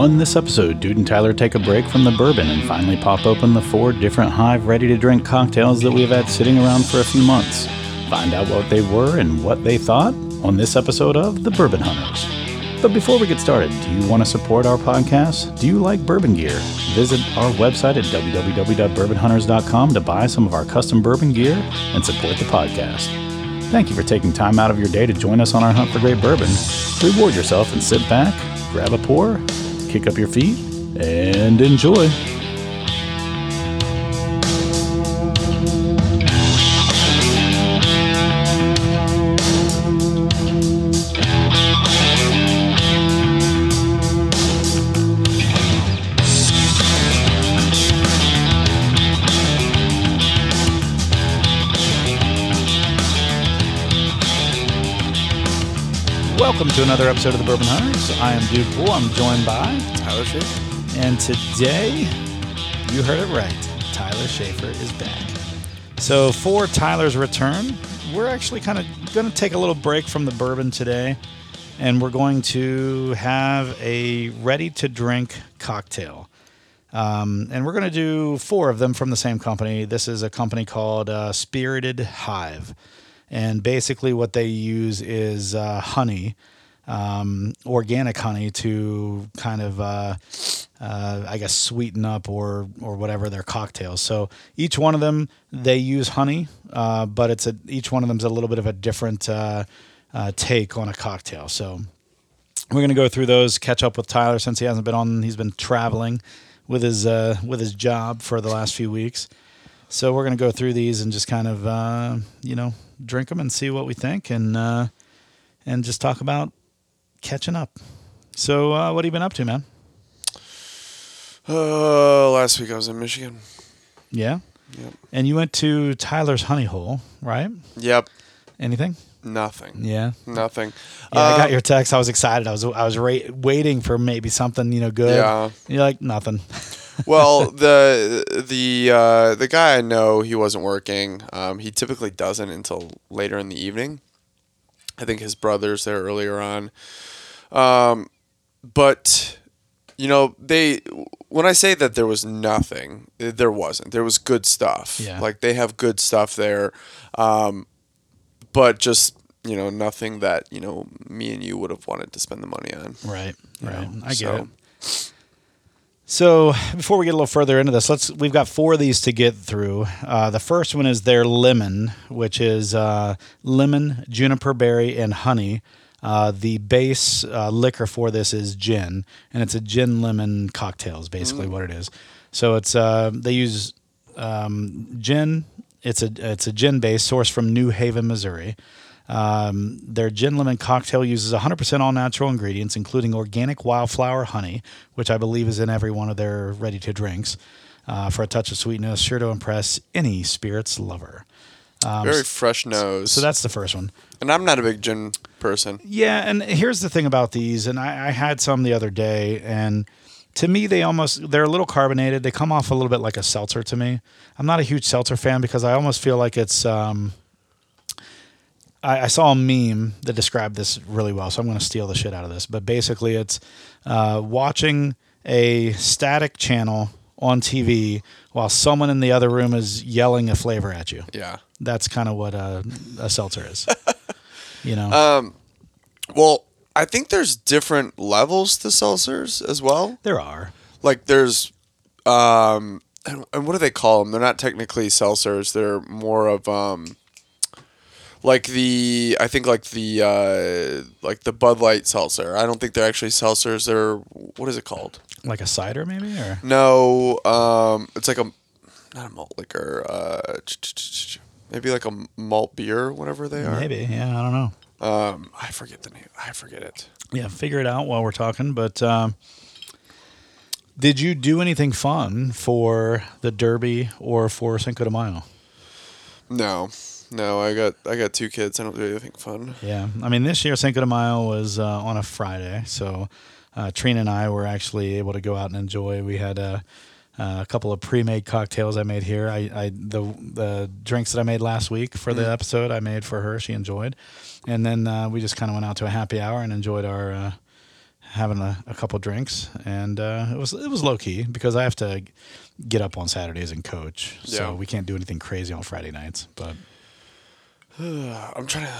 On this episode, Dude and Tyler take a break from the bourbon and finally pop open the four different Hive ready to drink cocktails that we've had sitting around for a few months. Find out what they were and what they thought on this episode of The Bourbon Hunters. But before we get started, do you want to support our podcast? Do you like bourbon gear? Visit our website at www.bourbonhunters.com to buy some of our custom bourbon gear and support the podcast. Thank you for taking time out of your day to join us on our hunt for great bourbon. Reward yourself and sit back, grab a pour, kick up your feet, and enjoy. Welcome to another episode of the Bourbon Hunters. I am Dude. I'm joined by Tyler Schaefer. And today, you heard it right. Tyler Schaefer is back. So, for Tyler's return, we're actually kind of going to take a little break from the bourbon today. And we're going to have a ready to drink cocktail. Um, and we're going to do four of them from the same company. This is a company called uh, Spirited Hive. And basically, what they use is uh, honey um, organic honey to kind of, uh, uh, I guess, sweeten up or or whatever their cocktails. So each one of them they use honey, uh, but it's a each one of them is a little bit of a different uh, uh, take on a cocktail. So we're gonna go through those, catch up with Tyler since he hasn't been on. He's been traveling with his uh, with his job for the last few weeks. So we're gonna go through these and just kind of you know drink them and see what we think and and just talk about catching up. So, uh, what have you been up to, man? Uh, last week I was in Michigan. Yeah. Yep. And you went to Tyler's Honey Hole, right? Yep. Anything? Nothing. Yeah. Nothing. Yeah, I got Um, your text. I was excited. I was I was ra- waiting for maybe something you know good. Yeah. You're like nothing. well, the the uh, the guy I know, he wasn't working. Um, he typically doesn't until later in the evening. I think his brother's there earlier on. Um, but you know, they when I say that there was nothing, there wasn't. There was good stuff. Yeah. Like they have good stuff there. Um, but just, you know, nothing that, you know, me and you would have wanted to spend the money on. right. Right. know, I get so- it. So before we get a little further into this, let's we've got four of these to get through. Uh, the first one is their lemon, which is uh, lemon, juniper berry, and honey. Uh, the base uh, liquor for this is gin, and it's a gin lemon cocktail. Is basically what it is. So it's uh, they use um, gin. It's a it's a gin base sourced from New Haven, Missouri. Um, their gin lemon cocktail uses 100% all natural ingredients, including organic wildflower honey, which I believe is in every one of their ready to drinks, uh, for a touch of sweetness, sure to impress any spirits lover. Um, Very fresh nose. so that's the first one. and I'm not a big gin person. Yeah, and here's the thing about these, and I, I had some the other day, and to me they almost they're a little carbonated. They come off a little bit like a seltzer to me. I'm not a huge seltzer fan because I almost feel like it's. Um, I, I saw a meme that described this really well, so I'm going to steal the shit out of this. But basically, it's uh, watching a static channel on TV while someone in the other room is yelling a flavor at you. Yeah. That's kind of what a, a seltzer is. you know. Um, well, I think there's different levels to seltzers as well. There are. Like there's, um, and, and what do they call them? They're not technically seltzers. They're more of um, like the I think like the uh, like the Bud Light seltzer. I don't think they're actually seltzers. They're what is it called? Like a cider, maybe, or No, um, it's like a not a malt liquor. Uh, maybe like a malt beer, whatever they are. maybe. Yeah, I don't know. Um, I forget the name. I forget it. Yeah, figure it out while we're talking. But um, did you do anything fun for the Derby or for Cinco de Mayo? No, no. I got I got two kids. I don't do anything fun. Yeah, I mean this year Cinco de Mayo was uh, on a Friday, so uh, Trina and I were actually able to go out and enjoy. We had a, a couple of pre-made cocktails I made here. I, I the the drinks that I made last week for the episode I made for her. She enjoyed, and then uh, we just kind of went out to a happy hour and enjoyed our uh, having a, a couple drinks, and uh, it was it was low key because I have to get up on Saturdays and coach, so Yeah. we can't do anything crazy on Friday nights. But I'm trying to.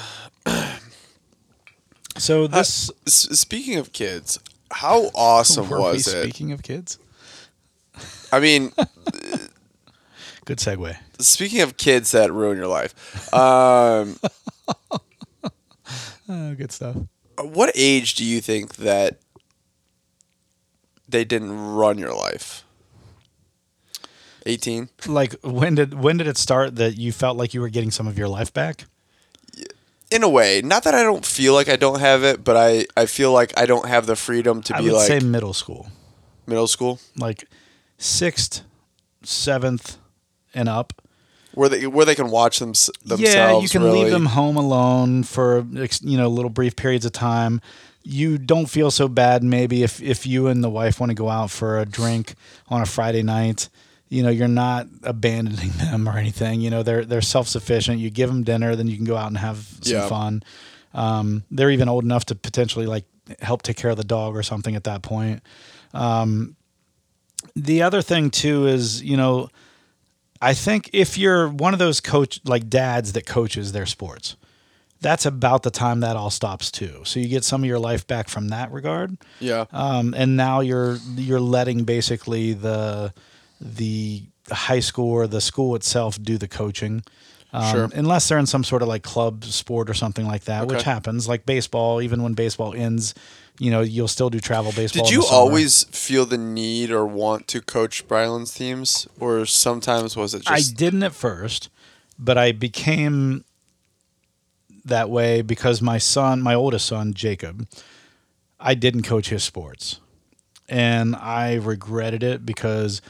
so this S- speaking of kids, how awesome was it? speaking of kids, I mean, good segue. speaking of kids that ruin your life, um, Oh, good stuff. what age do you think that they didn't run your life? 18? Like when did when did it start that you felt like you were getting some of your life back? In a way, not that I don't feel like I don't have it, but I, I feel like I don't have the freedom to I be would like say middle school, middle school, like sixth, seventh, and up. where they where they can watch them themselves. Yeah, you can really. leave them home alone for ex- you know little brief periods of time. You don't feel so bad maybe if if you and the wife want to go out for a drink on a Friday night. You know, you're not abandoning them or anything. You know, they're they're self sufficient. You give them dinner, then you can go out and have some Yeah. fun. Um, they're even old enough to potentially like help take care of the dog or something at that point. Um, the other thing too is you know I think if you're one of those coach like dads that coaches their sports, that's about the time that all stops too. So you get some of your life back from that regard, Yeah. um, and now you're you're letting basically the the high school or the school itself do the coaching. Um, Sure. Unless they're in some sort of like club sport or something like that, which happens, like baseball. Even when baseball ends, you know you'll still do travel baseball. Did you always feel the need or want to coach Bryland's teams, or sometimes was it just... I didn't at first, but I became that way because my son, my oldest son, Jacob, I didn't coach his sports. And I regretted it because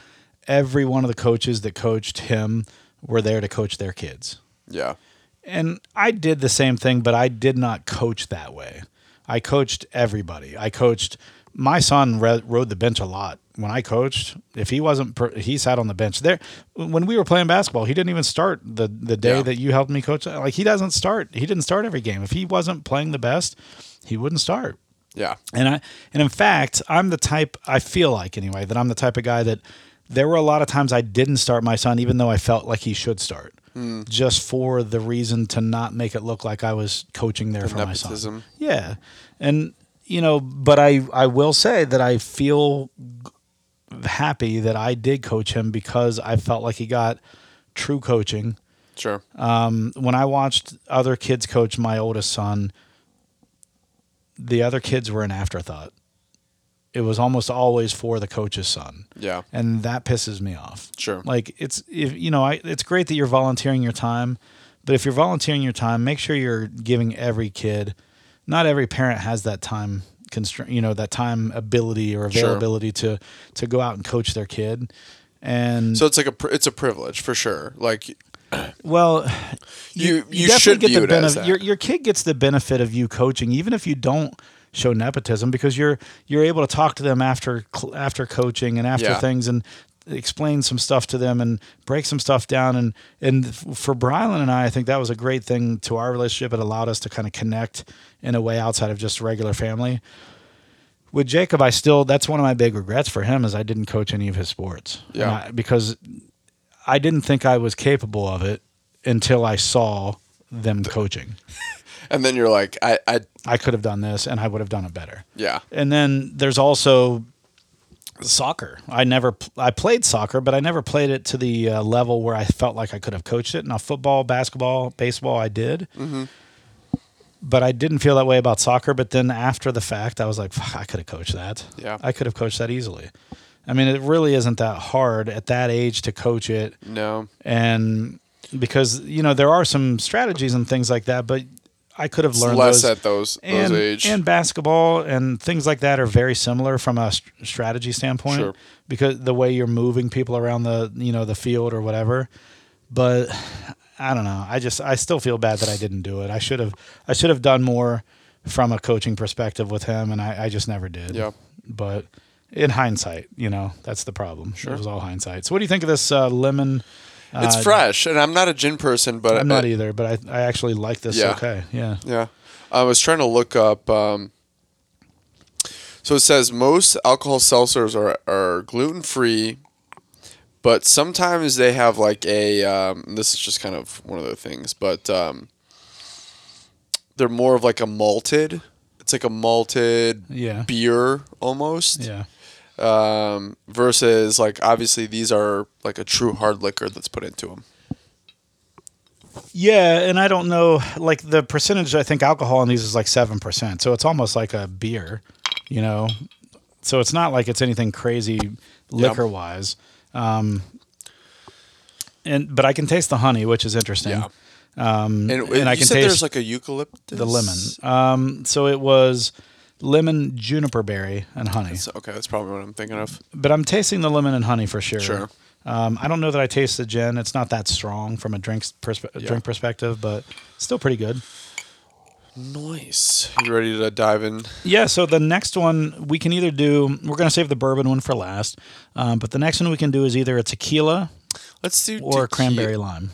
every one of the coaches that coached him were there to coach their kids. yeah, And I did the same thing, but I did not coach that way. I coached everybody. I coached my son re- rode the bench a lot when I coached. If he wasn't, per- he sat on the bench there. When we were playing basketball, he didn't even start the the day Yeah. that you helped me coach. Like he doesn't start. He didn't start every game. If he wasn't playing the best, he wouldn't start. yeah, And I and in fact, I'm the type I feel like anyway that I'm the type of guy that there were a lot of times I didn't start my son even though I felt like he should start. Just for the reason to not make it look like I was coaching there for my son. Yeah. And you know, but I I will say that I feel happy that I did coach him because I felt like he got true coaching Sure. um, when I watched other kids coach my oldest son, the other kids were an afterthought. It was almost always for the coach's son, yeah. and that pisses me off. Sure. Like it's if you know, I, it's great that you're volunteering your time, but if you're volunteering your time, make sure you're giving every kid. Not every parent has that time constraint, you know, that time ability or Sure. availability to to go out and coach their kid. And So it's like a it's a privilege for sure. Like Well, You- you definitely should get the benefit. Your your kid gets the benefit of you coaching, even if you don't show nepotism, because you're you're able to talk to them after after coaching and after Yeah. things and explain some stuff to them and break some stuff down and and for Brylan and I, I think that was a great thing to our relationship. It allowed us to kind of connect in a way outside of just regular family. With Jacob, I still that's one of my big regrets for him is I didn't coach any of his sports. Yeah. I- because I didn't think I was capable of it until I saw them coaching. And then you're like I I I could have done this and I would have done it better. yeah. And then there's also soccer. I never I played soccer, but I never played it to the uh, level where I felt like I could have coached it. Now football, basketball, baseball, I did. Mm-hmm. But I didn't feel that way about soccer. But then after the fact, I was like, Fuck, I could have coached that. Yeah. I could have coached that easily. I mean, it really isn't that hard at that age to coach it No. and because you know there are some strategies and things like that, but I could have learned less those. at those and, those age. and basketball and things like that are very similar from a st- strategy standpoint Sure. because the way you're moving people around the you know the field or whatever. But I don't know. I just I still feel bad that I didn't do it. I should have I should have done more from a coaching perspective with him, and I, I just never did. Yeah. But in hindsight, you know that's the problem. Sure. It was all hindsight. So what do you think of this uh, lemon? It's uh, fresh, and I'm not a gin person, but I'm not I, either, but I, I actually like this. Yeah. Okay, yeah. Yeah, I was trying to look up. Um, So it says most alcohol seltzers are, are gluten free, but sometimes they have like a. Um, this is just kind of one of the things, but um, they're more of like a malted. It's like a malted Yeah. beer almost. Yeah. Um, versus like obviously these are like a true hard liquor that's put into them. Yeah, and I don't know like the percentage I think alcohol in these is like 7%. So it's almost like a beer, you know. So it's not like it's anything crazy liquor wise. Um and but I can taste the honey, which is interesting. Yeah. Um And, and I can taste there's like a eucalyptus. the lemon. Um so it was lemon, juniper berry and honey. So- okay, that's probably what I'm thinking of. But I'm tasting the lemon and honey for sure. Sure. Um, I don't know that I taste the gin. It's not that strong from a drink perspe- Yeah. drink perspective, but still pretty good. Nice. You ready to dive in? Yeah. So the next one we can either do. We're gonna save the bourbon one for last, um, but the next one we can do is either a tequila Let's do or tequila. cranberry lime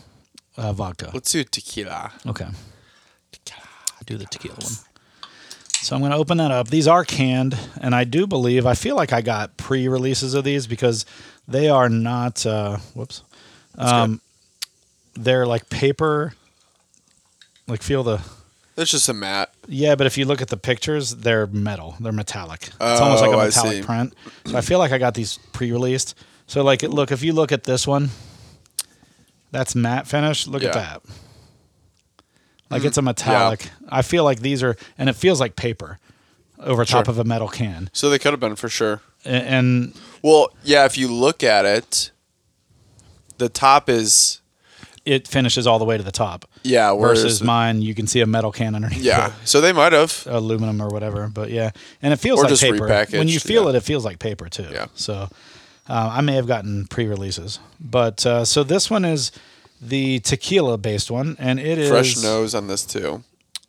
uh, vodka. Let's do tequila. Okay. Tequila. Do the tequila one. So I'm going to open that up. These are canned, and I do believe I feel like I got pre-releases of these because they are not. Uh, whoops. Um, they're like paper. Like feel the It's just a mat. yeah, but if you look at the pictures, they're metal. They're metallic. Oh, It's almost like a Oh, metallic print. So I feel like I got these pre-released. So like, look if you look at this one, that's matte finish. Look at that. Like it's a metallic. I feel like these are, and it feels like paper over top of a metal can. So they could have been for sure. A- And Well, yeah, if you look at it, the top is it finishes all the way to the top. yeah, whereas Versus mine, you can see a metal can underneath. yeah. So they might have. aluminum or whatever. But yeah, and it feels Or like just paper. When you feel yeah. it, it feels like paper too. Yeah. So uh, I may have gotten pre-releases, but uh, so this one is the tequila-based one, and it is Fresh nose on this too.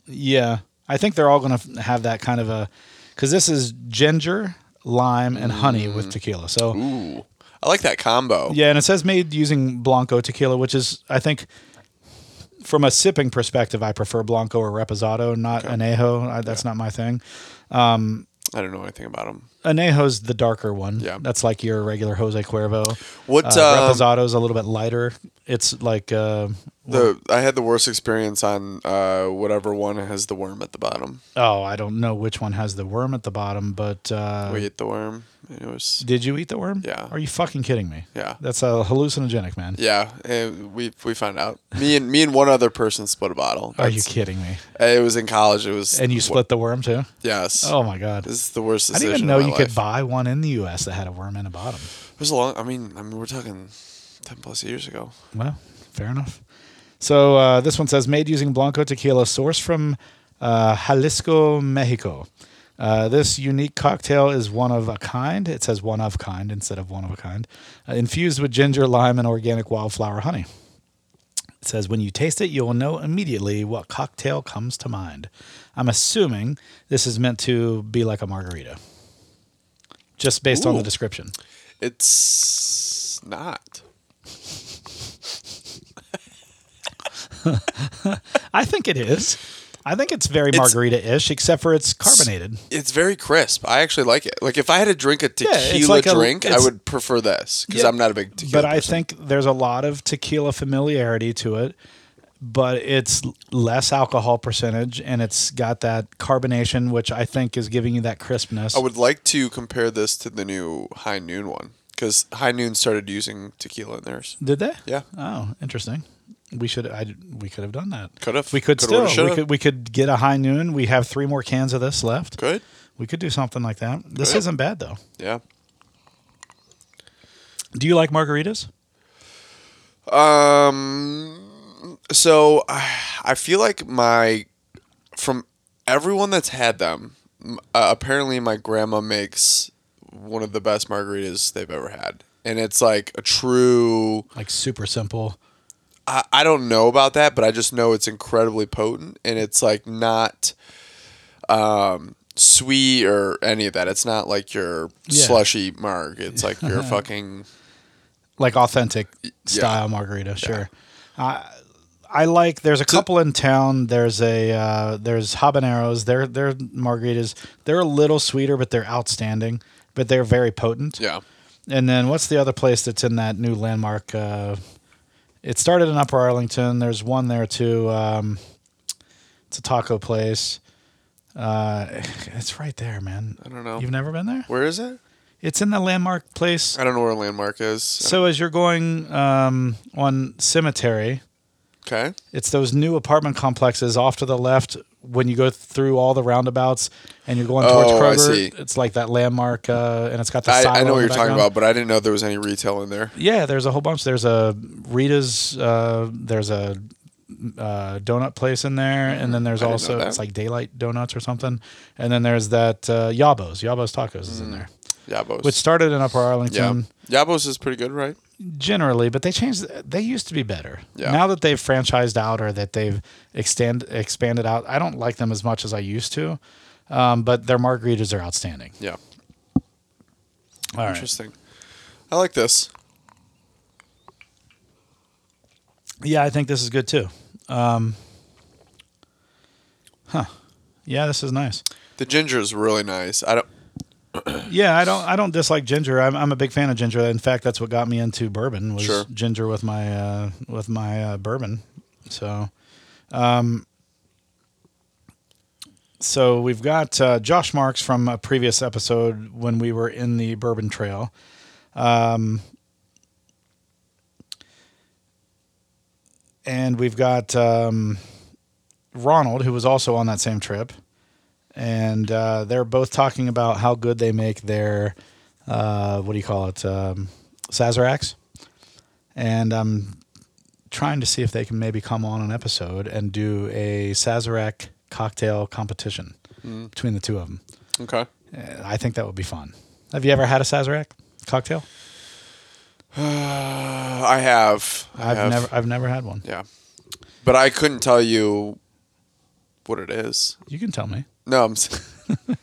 Yeah, I think they're all going to have that kind of a because this is ginger, lime, and honey Mm. with tequila. So Ooh, I like that combo. yeah, and it says made using Blanco tequila, which is I think. From a sipping perspective, I prefer Blanco or Reposado, not Anejo. I, that's not my thing. I don't know anything about them. Anejo's the darker one. Yeah. That's like your regular Jose Cuervo. What Uh, um, Reposado's a little bit lighter. It's like uh, the I had the worst experience on uh, whatever one has the worm at the bottom. oh, I don't know which one has the worm at the bottom, but uh, we ate the worm. It was did you eat the worm? Yeah. Are you fucking kidding me? yeah. That's a hallucinogenic, man. Yeah, and we we found out. Me and me and one other person split a bottle. Are you kidding me? It was in college. It was And you split the worm too? Yes. Oh my god! This is the worst I didn't even know you my could buy one in the U.S. that had a worm in the bottom. It was a long. I mean, I mean, we're talking ten plus years ago. Well, fair enough. So uh, this one says made using Blanco tequila, sourced from uh, Jalisco, Mexico. Uh, this unique cocktail is one of a kind. It says one of kind instead of one of a kind. Uh, infused with ginger, lime, and organic wildflower honey. It says when you taste it, you'll know immediately what cocktail comes to mind. I'm assuming this is meant to be like a margarita, just based on the description. It's not. I think it is. I think it's very margarita-ish, except for it's carbonated. It's very crisp. I actually like it. Like if I had to drink a it's tequila like drink, I would prefer this because Yeah, I'm not a big tequila. but I think there's a lot of tequila familiarity to it, but it's less alcohol percentage and it's got that carbonation, which I think is giving you that crispness. I would like to compare this to the new High Noon one because High Noon started using tequila in theirs. Did they? Yeah, Oh, interesting. We should. I, we could have done that. could have. We could Coulda, still. We could. We could get a high noon. We have three more cans of this left. Good. We could do something like that. This Good. isn't bad though. Yeah. Do you like margaritas? Um. So I I feel like my from everyone that's had them, uh, apparently my grandma makes one of the best margaritas they've ever had, and it's like a true. Like super simple. I, I don't know about that, but I just know it's incredibly potent, and it's like not um sweet or any of that. It's not like your Yeah. slushy marg. It's like your fucking like authentic style margarita. Sure. I I like. There's a couple in town. There's a uh, there's habaneros. They're they're margaritas. They're a little sweeter, but they're outstanding. But they're very potent. Yeah. And then what's the other place that's in that new landmark? Uh, it started in Upper Arlington. There's one there too. Um, it's a taco place. Uh, it's right there, man. I don't know. You've never been there? Where is it? It's in the landmark place. I don't know where Landmark is. So as you're going um, on Cemetery, okay. it's those new apartment complexes off to the left when you go through all the roundabouts and you're going towards Oh, I Kroger. see. It's like that landmark, uh, and it's got the. I, I know what you're talking about, but I didn't know there was any retail in there. Yeah, there's a whole bunch. There's a Rita's. Uh, there's a uh, donut place in there, and then there's. I also it's like Daylight Donuts or something, and then there's that uh, Yabos. Yabos Tacos is Mm. in there, Yabos. which started in Upper yeah. Arlington Yabos is pretty good, right? Generally, but they changed. They used to be better. Yeah. Now that they've franchised out or that they've extend expanded out, I don't like them as much as I used to. Um, but their margaritas are outstanding. Yeah. All right. Interesting. I like this. Yeah, I think this is good too. Um, huh. Yeah, this is nice. The ginger is really nice. I don't. Yeah, I don't I don't dislike ginger. I'm I'm a big fan of ginger. In fact, that's what got me into bourbon was Sure. ginger with my uh, with my uh, bourbon. So, um, so we've got uh, Josh Marks from a previous episode when we were in the Bourbon Trail. Um, and we've got um, Ronald, who was also on that same trip and uh, they're both talking about how good they make their uh, what do you call it um, Sazeracs. And I'm trying to see if they can maybe come on an episode and do a Sazerac cocktail competition between the two of them. Okay. I think that would be fun. Have you ever had a Sazerac cocktail? Uh, I have. I I've have. never I've never had one. Yeah. But I couldn't tell you what it is. You can tell me. No, I'm.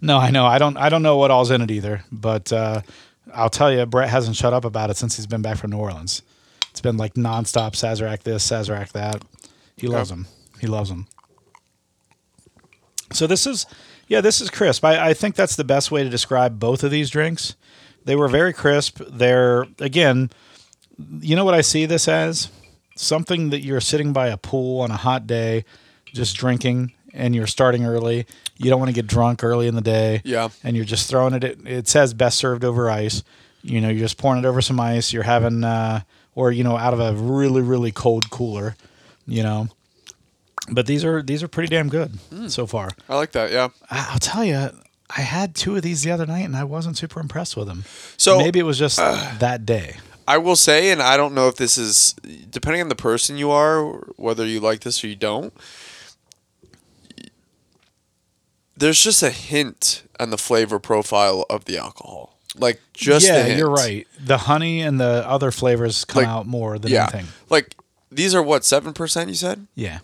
No, I know. I don't. I don't know what all's in it either. But uh, I'll tell you, Brett hasn't shut up about it since he's been back from New Orleans. It's been like nonstop Sazerac this, Sazerac that. He loves them. He loves them. So this is, yeah, this is crisp. I, I think that's the best way to describe both of these drinks. They were very crisp. They're again, you know what I see this as? Something that you're sitting by a pool on a hot day, just drinking, and you're starting early. You don't want to get drunk early in the day. Yeah. And you're just throwing it. It, says best served over ice. You know, you're just pouring it over some ice. You're having, uh, or you know, out of a really really cold cooler. You know. But these are these are pretty damn good so far. I like that. Yeah. I- I'll tell you, I had two of these the other night, and I wasn't super impressed with them. So maybe it was just that day. I will say, and I don't know if this is depending on the person you are, whether you like this or you don't. There's just a hint on the flavor profile of the alcohol, like just yeah, you're right. The honey and the other flavors come Like, out more than Yeah, anything. like these are what seven percent. You said Yeah,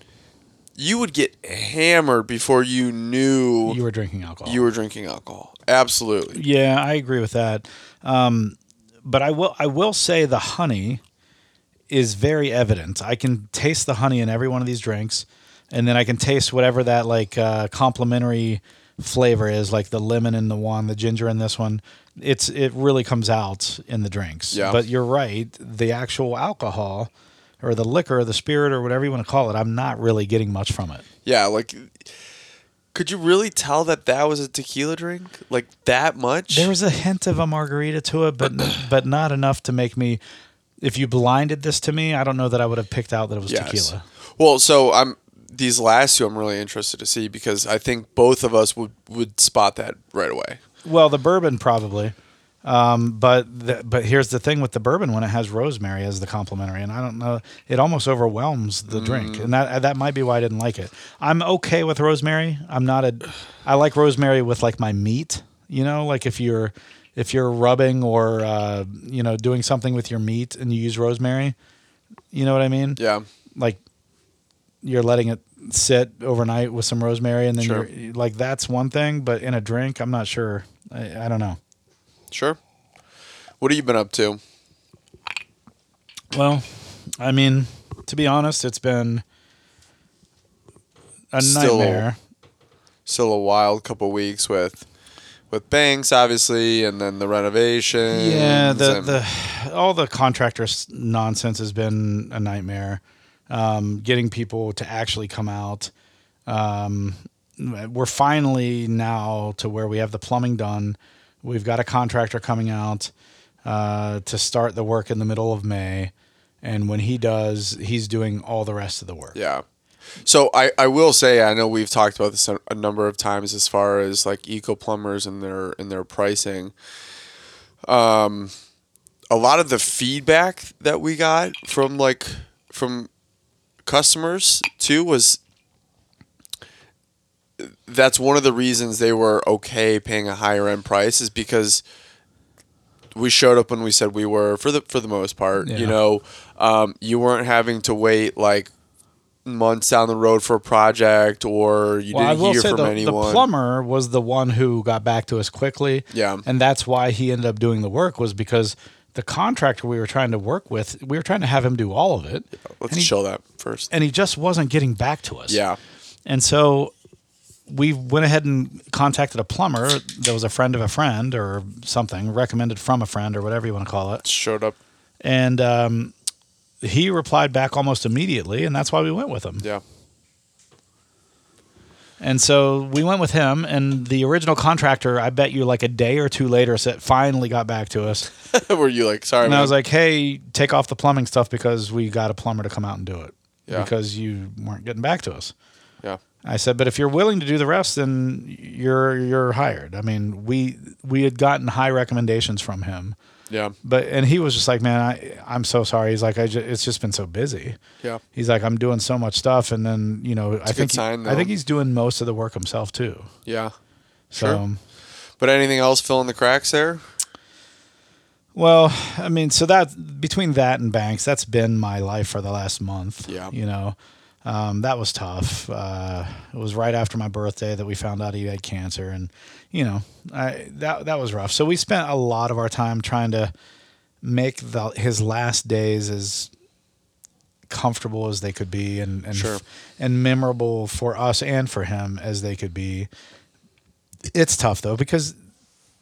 you would get hammered before you knew you were drinking alcohol. you were drinking alcohol. Absolutely. Yeah, I agree with that. Um, but I will I will say the honey is very evident. I can taste the honey in every one of these drinks, and then I can taste whatever that like uh, complementary flavor is, like the lemon in the one, the ginger in this one. It's it really comes out in the drinks. Yeah. But you're right. The actual alcohol, or the liquor, or the spirit, or whatever you want to call it, I'm not really getting much from it. Yeah, like could you really tell that that was a tequila drink? Like that much? There was a hint of a margarita to it, but but not enough to make me. If you blinded this to me, I don't know that I would have picked out that it was Yes. tequila. Well, so I'm these last two I'm really interested to see because I think both of us would would spot that right away. Well, the bourbon probably, um, but the, but here's the thing with the bourbon when it has rosemary as the complementary, and I don't know, it almost overwhelms the drink, and that that might be why I didn't like it. I'm okay with rosemary. I'm not a. I like rosemary with like my meat. You know, like if you're if you're rubbing or uh, you know doing something with your meat and you use rosemary, you know what I mean? Yeah. like you're letting it sit overnight with some rosemary and then Sure. you're like that's one thing but in a drink i'm not sure i, I don't know Sure. What have you been up to? well i mean to be honest, it's been a Still- nightmare. Still a wild couple weeks with with banks, obviously, and then the renovation. Yeah, the the all the contractors nonsense has been a nightmare. Um, getting people to actually come out. Um, we're finally now to where we have the plumbing done. We've got a contractor coming out uh, to start the work in the middle of May, and when he does, he's doing all the rest of the work. Yeah. So I, I will say I know we've talked about this a, number of times as far as like eco plumbers and their and their pricing. Um, a lot of the feedback that we got from like from customers too was that's one of the reasons they were okay paying a higher end price is because we showed up when we said we were for the for the most part. Yeah. You know, um, you weren't having to wait like months down the road for a project or you Well, didn't hear from the, the anyone. plumber was the one who got back to us quickly. Yeah. and that's why he ended up doing the work was because the contractor we were trying to work with, we were trying to have him do all of it, Let's and he- show that first. and he just wasn't getting back to us. Yeah. and so we went ahead and contacted a plumber that was a friend of a friend or something, recommended from a friend or whatever you want to call it, Showed up. and um, he replied back almost immediately, and that's why we went with him. Yeah. And so we went with him, and the original contractor, I bet you like a day or two later, said finally got back to us. Were you like, sorry, And man. I was like, hey, take off the plumbing stuff because we got a plumber to come out and do it Yeah. because you weren't getting back to us. yeah. I said, but if you're willing to do the rest, then you're you're hired. I mean, we we had gotten high recommendations from him, Yeah. but and he was just like, man, I I'm so sorry. He's like, I ju- it's just been so busy. Yeah. He's like, I'm doing so much stuff, and then you know, I a good think he- I think he's doing most of the work himself too. Yeah. So, Sure. But anything else filling the cracks there? Well, I mean, so that between that and banks, that's been my life for the last month. Yeah. you know, um, that was tough. Uh, it was right after my birthday that we found out he had cancer, and you know, I that that was rough. So we spent a lot of our time trying to make the his last days as comfortable as they could be and and, Sure. and memorable for us and for him as they could be. It's tough though because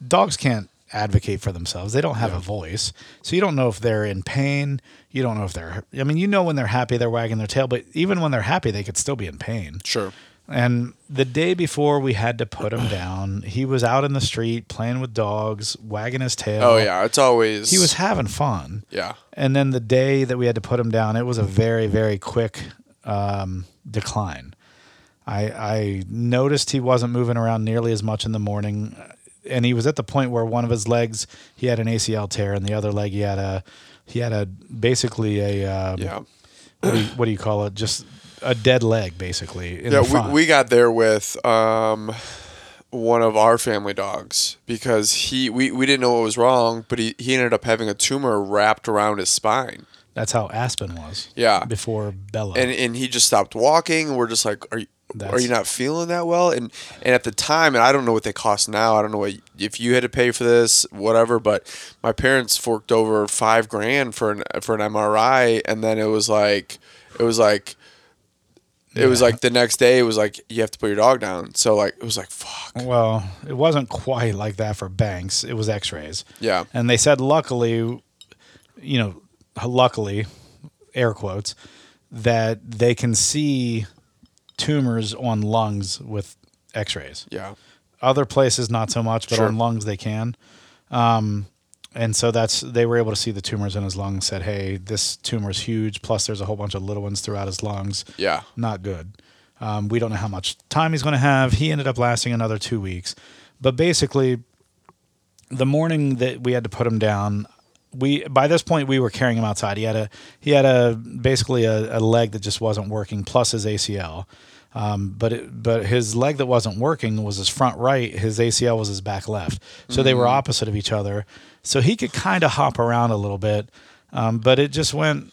dogs can't advocate for themselves. They don't have Yeah. a voice. So you don't know if they're in pain. You don't know if they're I mean, you know when they're happy they're wagging their tail, but even when they're happy they could still be in pain. Sure. And the day before we had to put him down, he was out in the street playing with dogs, wagging his tail. Oh yeah, it's always He was having fun. Yeah. And then the day that we had to put him down, it was a very, very quick um, decline. I, I noticed he wasn't moving around nearly as much in the morning, and he was at the point where one of his legs he had an ACL tear, and the other leg he had a he had a basically a um, Yeah. what, do you, what do you call it? Just a dead leg, basically. In Yeah, the front. we, we got there with um, one of our family dogs because he we, we didn't know what was wrong, but he, he ended up having a tumor wrapped around his spine. That's how Aspen was. Yeah. Before Bella. And and he just stopped walking we're just like, Are you are you not feeling that well? And and at the time, and I don't know what they cost now. I don't know what if you had to pay for this, whatever. But my parents forked over five grand for an for an MRI, and then it was like it was like it was like the next day it was like you have to put your dog down. So like it was like fuck. well, it wasn't quite like that for Banks. It was X-rays. Yeah. And they said, luckily, you know, luckily, air quotes, that they can see tumors on lungs with x rays. Yeah. Other places, not so much, but Sure. on lungs, they can. Um, and so that's they were able to see the tumors in his lungs. Said, "Hey, this tumor's huge. Plus, there's a whole bunch of little ones throughout his lungs. Yeah. Not good. Um, we don't know how much time he's going to have. He ended up lasting another two weeks, but basically, the morning that we had to put him down, we by this point we were carrying him outside. He had a he had a basically a, a leg that just wasn't working, plus his ACL. Um, but it, but his leg that wasn't working was his front right. His ACL was his back left. So they were opposite of each other. So he could kind of hop around a little bit, um, but it just went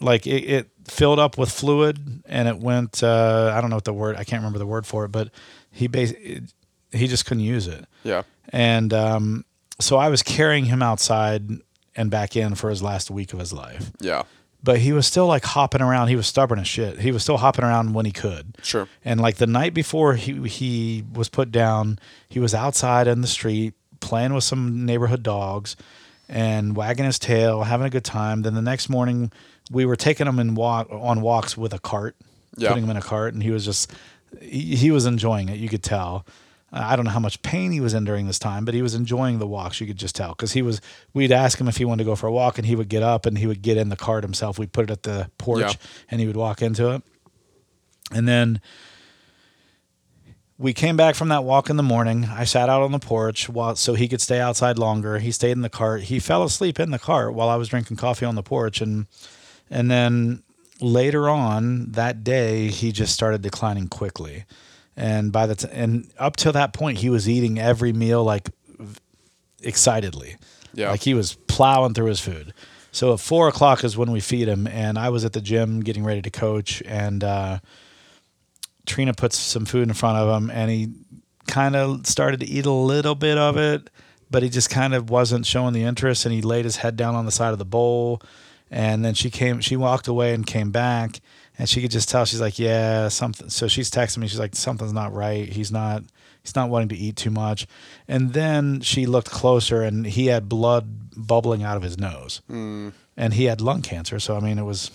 like it, it filled up with fluid and it went. Uh, I don't know what the word. I can't remember the word for it, but he bas- it, he just couldn't use it. Yeah. And um, so I was carrying him outside and back in for his last week of his life Yeah. but he was still like hopping around. He was stubborn as shit. He was still hopping around when he could. Sure. And like the night before he he was put down, he was outside in the street playing with some neighborhood dogs and wagging his tail, having a good time. Then the next morning, we were taking him in walk on walks with a cart, Yeah. putting him in a cart, and he was just he, he was enjoying it. You could tell. Uh, I don't know how much pain he was in during this time, but he was enjoying the walks. You could just tell because he was. We'd ask him if he wanted to go for a walk, and he would get up and he would get in the cart himself. We'd put it at the porch, Yeah. and he would walk into it. And then we came back from that walk in the morning. I sat out on the porch while so he could stay outside longer. He stayed in the cart. He fell asleep in the cart while I was drinking coffee on the porch and and then later on that day he just started declining quickly. And by the t- and up till that point he was eating every meal like excitedly. Yeah. Like he was plowing through his food. So at four o'clock is when we feed him, and I was at the gym getting ready to coach, and uh, Trina puts some food in front of him, and he kind of started to eat a little bit of it, but he just kind of wasn't showing the interest, and he laid his head down on the side of the bowl, and then she came, she walked away and came back, and she could just tell she's like, yeah, something. So she's texting me, she's like, something's not right. He's not. He's not wanting to eat too much. And then she looked closer and he had blood bubbling out of his nose. Mm, And he had lung cancer. So, I mean, it was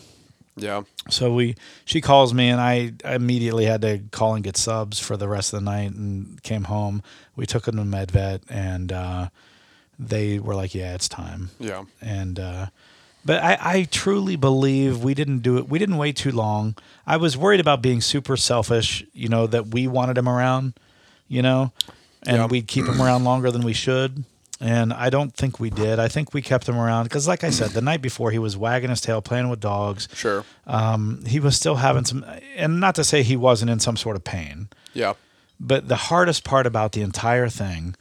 yeah. so we she calls me and I immediately had to call and get subs for the rest of the night and came home. We took him to med vet and uh, they were like, Yeah, it's time. Yeah. And uh, but I, I truly believe we didn't do it we didn't wait too long. I was worried about being super selfish, you know, that we wanted him around, you know, and Yeah. we'd keep him around longer than we should. And I don't think we did. I think we kept him around because, like I said, the night before he was wagging his tail, playing with dogs Sure. um, he was still having some, and not to say he wasn't in some sort of pain, Yeah. but the hardest part about the entire thing,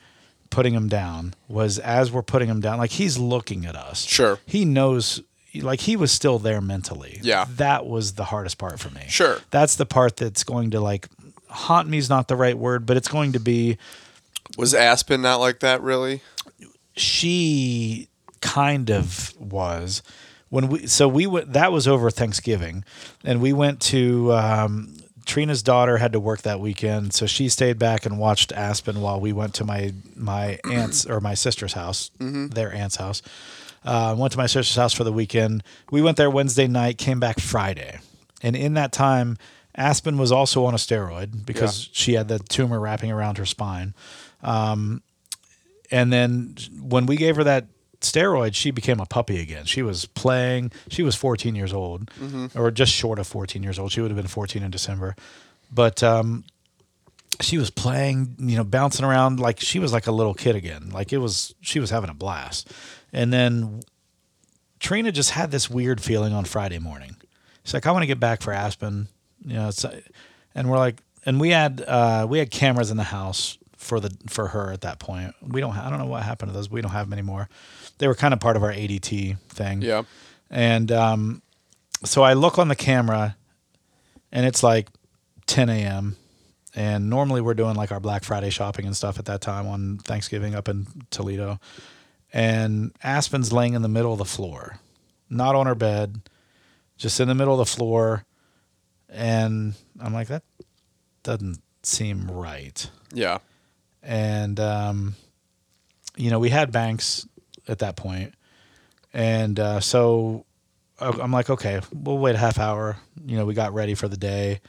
putting him down, was as we're putting him down, like he's looking at us. Sure. He knows, like he was still there mentally. Yeah. That was the hardest part for me. Sure. That's the part that's going to like haunt me is not the right word, but it's going to be Was Aspen not like that really? she kind of was when we so we went that was over thanksgiving and we went to um, trina's daughter had to work that weekend so she stayed back and watched aspen while we went to my my aunt's or my sister's house their aunt's house. Uh, went to my sister's house for the weekend. We went there wednesday night came back friday. And in that time aspen was also on a steroid because Yeah. she had the tumor wrapping around her spine. And then when we gave her that steroid, she became a puppy again. She was playing. She was 14 years old, or just short of 14 years old. She would have been 14 in December, but um, she was playing. You know, bouncing around like she was like a little kid again. Like it was. She was having a blast. And then Trina just had this weird feeling on Friday morning. She's like, I want to get back for Aspen. You know, it's, and we're like, and we had uh, we had cameras in the house for the for her at that point. We don't. I don't know what happened to those. We don't have them anymore. They were kind of part of our ADT thing. Yeah. And um, so I look on the camera, and it's like 10 a.m. And normally we're doing like our Black Friday shopping and stuff at that time on Thanksgiving up in Toledo. And Aspen's laying in the middle of the floor, not on her bed, just in the middle of the floor. And I'm like, that doesn't seem right Yeah. and um, you know we had banks at that point. And uh, so i'm like okay we'll wait a half hour. You know we got ready for the day.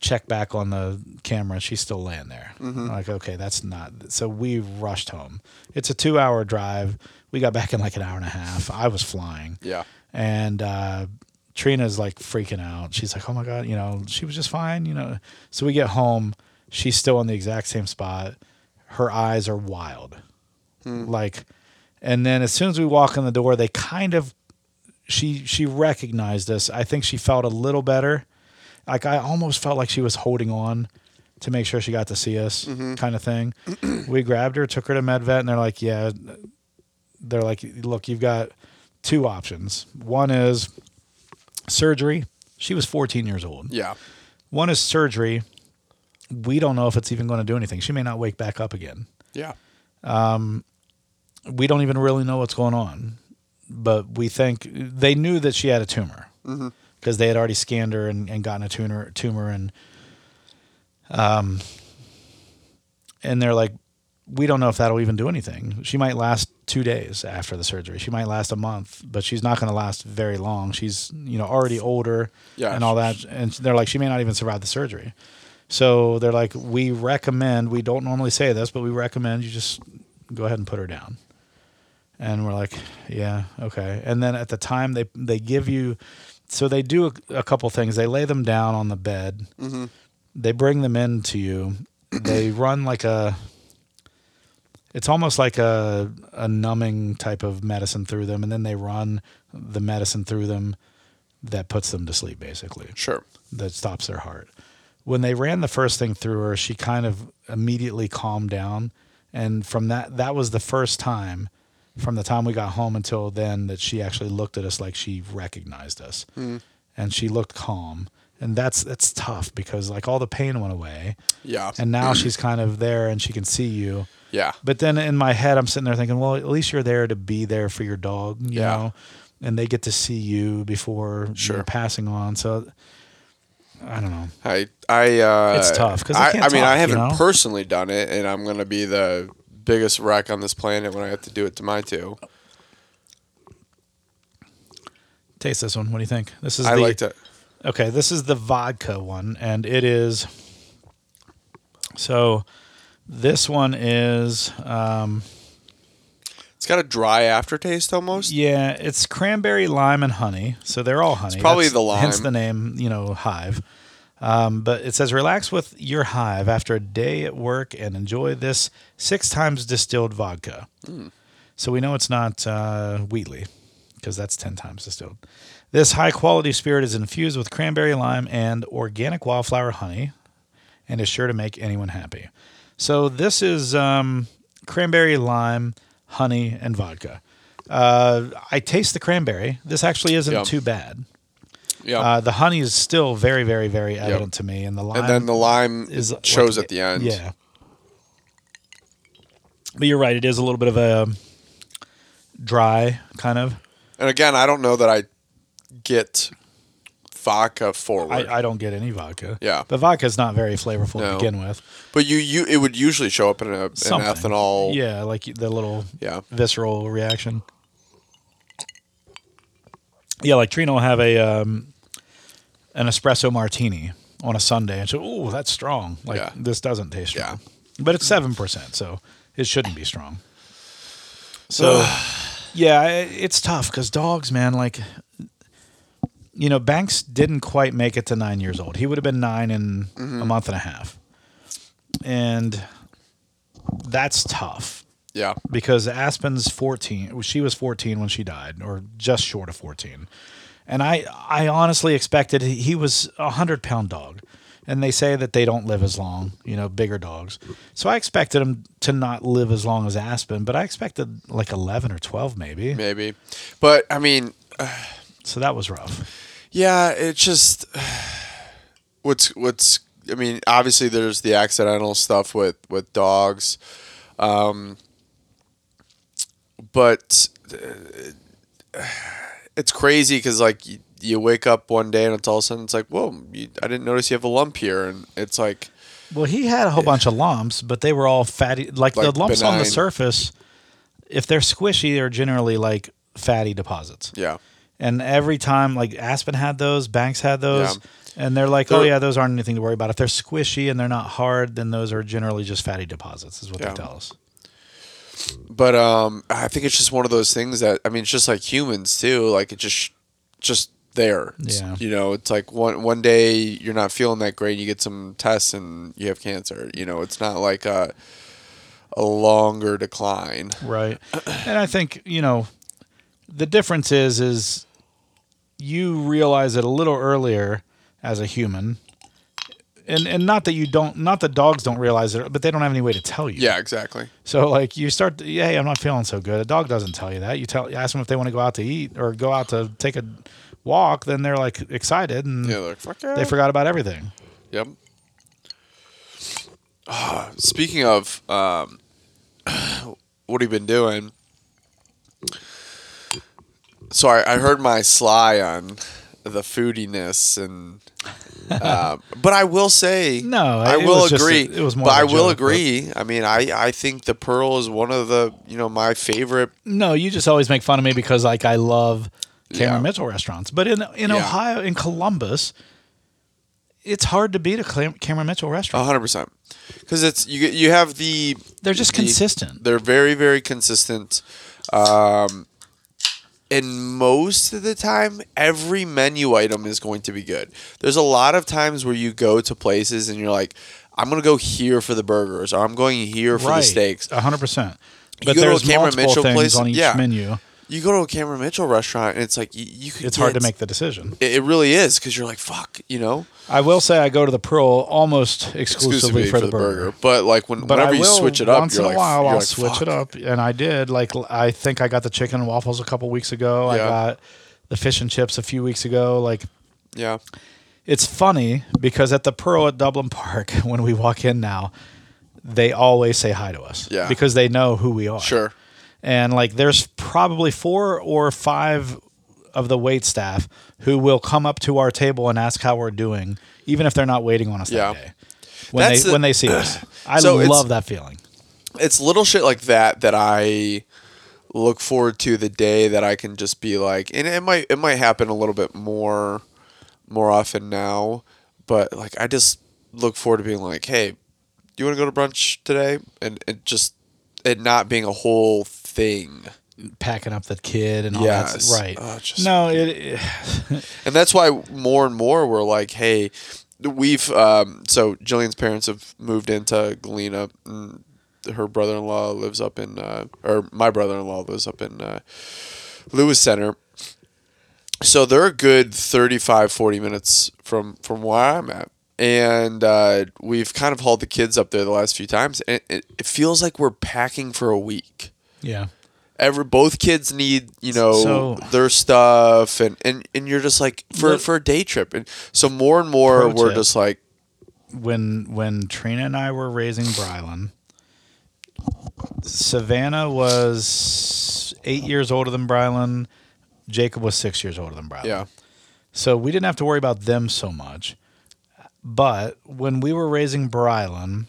Check back on the camera. She's still laying there. I'm like okay that's not so we rushed home. It's a two hour drive. We got back in like an hour and a half. I was flying. Yeah. and uh, Trina's like freaking out. She's like, "Oh my god, you know, she was just fine, you know." So we get home, she's still in the exact same spot. Her eyes are wild, Mm. like, and then as soon as we walk in the door, they kind of, she she recognized us. I think she felt a little better. Like I almost felt like she was holding on to make sure she got to see us, mm-hmm. kind of thing. we grabbed her, took her to MedVet, and they're like, "Yeah." They're like, "Look, you've got two options. One is." surgery. She was 14 years old. Yeah. One is surgery. We don't know if it's even going to do anything. She may not wake back up again. Yeah. Um, We don't even really know what's going on. but we think they knew that she had a tumor because Mm-hmm. they had already scanned her and, and gotten a tumor tumor and um and they're like we don't know if that'll even do anything. She might last two days after the surgery. She might last a month, but she's not going to last very long. She's you know already older Yeah. and all that, and they're like she may not even survive the surgery. So they're like, we recommend. We don't normally say this, but we recommend you just go ahead and put her down. And we're like, yeah, okay. And then at the time they they give you, so they do a, a couple things. They lay them down on the bed. Mm-hmm. They bring them in to you. They run like a. It's almost like a a numbing type of medicine through them, and then they run the medicine through them that puts them to sleep, basically Sure. that stops their heart. When they ran the first thing through her, she kind of immediately calmed down, and from that, that was the first time, from the time we got home until then, that she actually looked at us like she recognized us, and she looked calm, and that's that's tough because like all the pain went away, Yeah. and now she's kind of there and she can see you. yeah. But then in my head, I'm sitting there thinking, well, at least you're there to be there for your dog, you Yeah. know, and they get to see you before Sure. you're passing on. So I don't know. I I uh, It's tough because I, can't I mean talk, I haven't know? personally done it, and I'm gonna be the biggest wreck on this planet when I have to do it to my two. Taste this one. What do you think? This is I the like to. okay. This is the vodka one, and it is. So, this one is um, It's got a dry aftertaste almost. yeah, it's cranberry, lime, and honey. So they're all honey. probably That's- the lime. Hence the name, you know, hive. Um, but it says relax with your hive after a day at work and enjoy this six times distilled vodka. Hmm. So we know it's not uh, Wheatley because that's 10 times distilled. This high quality spirit is infused with cranberry lime and organic wildflower honey and is sure to make anyone happy. So this is um, cranberry lime, honey, and vodka. Uh, I taste the cranberry. This actually isn't Yum. too bad. Yeah. Uh, the honey is still very, very, very evident to me, and the lime and then the lime is like- shows at the end. Yeah, but you're right; it is a little bit of a dry kind of. And again, I don't know that I get vodka forward. I, I don't get any vodka. Yeah. but vodka is not very flavorful No. to begin with. but you, you, it would usually show up in a, an ethanol. Yeah, like the little Yeah. visceral reaction. Yeah, like Trina will have a um, an espresso martini on a Sunday, and she'll, "Ooh, that's strong." Like Yeah. this doesn't taste strong, Yeah. but it's seven percent, so it shouldn't be strong. So, yeah, it's tough because dogs, man, like. You know, Banks didn't quite make it to nine years old. He would have been nine in Mm-hmm. a month and a half. And that's tough Yeah. because Aspen's 14. She was 14 when she died, or just short of 14. And I, I honestly expected he was a hundred pound dog, and they say that they don't live as long, you know, bigger dogs. So I expected him to not live as long as Aspen, but I expected like 11 or 12 maybe. Maybe. But I mean, So that was rough. Yeah, it's just what's what's. I mean, obviously there's the accidental stuff with with dogs, um, but uh, it's crazy because like you, you wake up one day and it's all of a sudden it's like, whoa, you, I didn't notice you have a lump here, and it's like, Well, he had a whole bunch of lumps, but they were all fatty. Like, Like the lumps on the surface, if they're squishy, they're generally like fatty deposits. yeah, And every time, like Aspen had those, Banks had those, Yeah. and they're like, oh They're- yeah, those aren't anything to worry about. If they're squishy and they're not hard, then those are generally just fatty deposits, is what Yeah. they tell us. But um, I think it's just one of those things that I mean, it's just like humans too. Like it just just there. It's- Yeah. You know, it's like one one day you're not feeling that great, you get some tests and you have cancer. You know, it's not like a a longer decline. Right. and I think, you know, the difference is is you realize it a little earlier as a human. And and not that you don't not that dogs don't realize it, but they don't have any way to tell you. Yeah, exactly. So like you start, to, hey, I'm not feeling so good. A dog doesn't tell you that. You tell, you ask them if they want to go out to eat or go out to take a walk. Then they're like excited and Yeah, like fuck yeah. they forgot about everything. Yep. Ah, speaking of, um, what have you been doing? so I, I heard my sly on the foodiness and. Uh, but I will say, No, I will just a- agree. it was more but I will joke, but- agree. I mean, I, I think the pearl is one of the you know my favorite. No, you just always make fun of me because like I love Cameron Yeah. Mitchell restaurants, but in in Yeah. Ohio, in Columbus, it's hard to beat a Cameron Mitchell restaurant. hundred percent, because it's you. You have the They're just the- consistent. They're very very consistent. Um, and most of the time, every menu item is going to be good. There's a lot of times where you go to places and you're like, I'm gonna go here for the burgers, or I'm going here for the steaks. hundred percent. You But go to a there's Cameron multiple Mitchell things place, on each yeah. menu. You go to a Cameron Mitchell restaurant and it's like you, you could. It's hard to make the decision. It, it really is because you're like, fuck, you know, I will say I go to the Pearl almost exclusively, for, the, burger. But like when, But whenever you switch it up, once you're in like, a while I'll like, switch fuck. it up, and I did. Like I think I got the chicken and waffles a couple weeks ago. I got the fish and chips a few weeks ago. Like Yeah, it's funny because at the Pearl at Dublin Park, when we walk in now, they always say hi to us. Yeah. Because they know who we are. sure. And like there's probably four or five of the wait staff who will come up to our table and ask how we're doing, even if they're not waiting on us Yeah. that day. When That's they the- when they see us. I So love that feeling. It's little shit like that that I look forward to the day that I can just be like, and it might it might happen a little bit more more often now, but like I just look forward to being like, hey, do you want to go to brunch today? And it just it not being a whole thing. Packing up the kid and all Yes. that. Right. Oh, just- no, it, it and that's why more and more we're like, hey, we've um, so Jillian's parents have moved into Galena. And her brother-in-law lives up in, uh, or my brother-in-law lives up in uh, Lewis Center. So they're a good 35, 40 minutes from from where I'm at. And uh, we've kind of hauled the kids up there the last few times, and it, it feels like we're packing for a week yeah. every both kids need you know So- their stuff and and and you're just like for for a day trip and so more and more we're tip. just like when when Trina and I were raising Brylan, Savannah was eight years older than Brylan. Jacob was six years older than Brylan. yeah So we didn't have to worry about them so much. But when we were raising Brylan,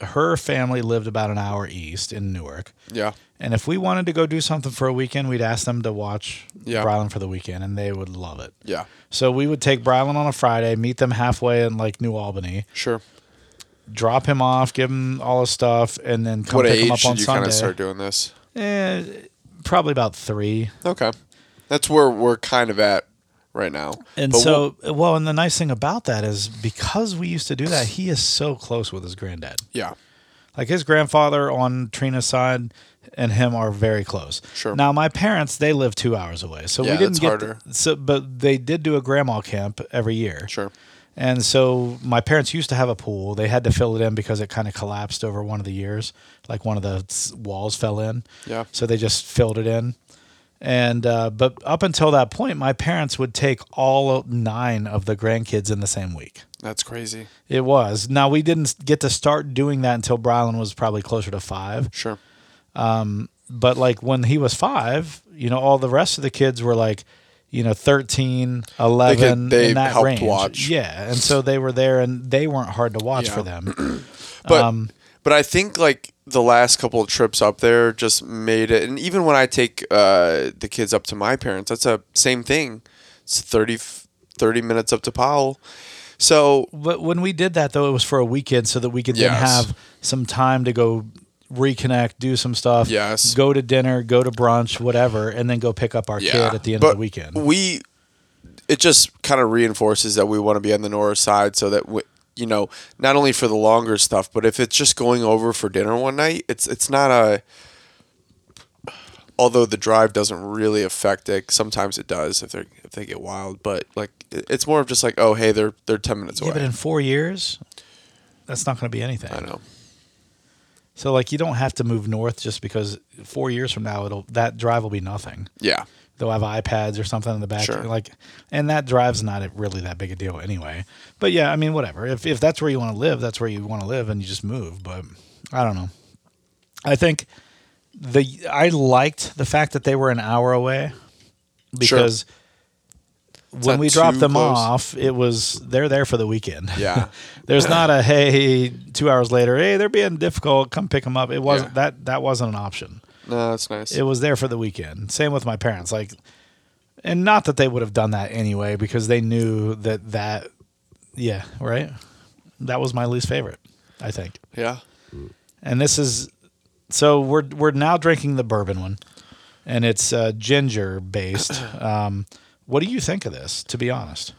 her family lived about an hour east in Newark. yeah And if we wanted to go do something for a weekend, we'd ask them to watch Yeah. Brylan for the weekend, and they would love it. yeah So we would take Brylan on a Friday, meet them halfway in like New Albany, sure drop him off, give him all his stuff, and then come what pick him up on should you kind of start doing this Eh, probably about three. okay that's where we're kind of at right now And But so, well, and the nice thing about that is because we used to do that, he is so close with his granddad. yeah Like his grandfather on Trina's side and him are very close. Sure. Now my parents they live two hours away, so Yeah, we didn't get harder. so, but they did do a grandma camp every year. sure And so my parents used to have a pool. They had to fill it in because it kind of collapsed over one of the years. Like one of the walls fell in. Yeah. So they just filled it in. And uh, but up until that point, my parents would take all nine of the grandkids in the same week. that's crazy It was. Now we didn't get to start doing that until Brylan was probably closer to five. sure But like when he was five, you know, all the rest of the kids were like, you know, 13, 11, they in that range. watch. Yeah. And so they were there and they weren't hard to watch Yeah. for them. But Um, but I think like the last couple of trips up there just made it. And even when I take uh, the kids up to my parents, that's a same thing. It's 30, 30 minutes up to Powell. So But when we did that, though, it was for a weekend so that we could then have some time to go reconnect, do some stuff, Yes. go to dinner, go to brunch, whatever, and then go pick up our yeah, kid at the end but of the weekend. we it just kind of reinforces that we want to be on the north side, so that we, you know not only for the longer stuff, but if it's just going over for dinner one night, it's it's not a. Although the drive doesn't really affect it, sometimes it does if they if they get wild. But like it's more of just like oh hey they're they're ten minutes yeah, away. but in four years, that's not going to be anything. I know. So like, you don't have to move north just because four years from now, it'll that drive will be nothing. Yeah. They'll have iPads or something in the back, Sure. like, and that drive's not really that big a deal anyway. But yeah, I mean, whatever. If if that's where you want to live, that's where you want to live, and you just move. But I don't know. I think the I liked the fact that they were an hour away because when we dropped them close. off, it was they're there for the weekend. Yeah. There's not a hey, two hours later, hey, they're being difficult. Come pick them up. It wasn't Yeah. that that wasn't an option. No, that's nice. It was there for the weekend. Same with my parents. Like, and not that they would have done that anyway, because they knew that that, yeah, right. That was my least favorite, I think. yeah. And this is, so we're we're now drinking the bourbon one, and it's uh, ginger based. Um, what do you think of this? To be honest,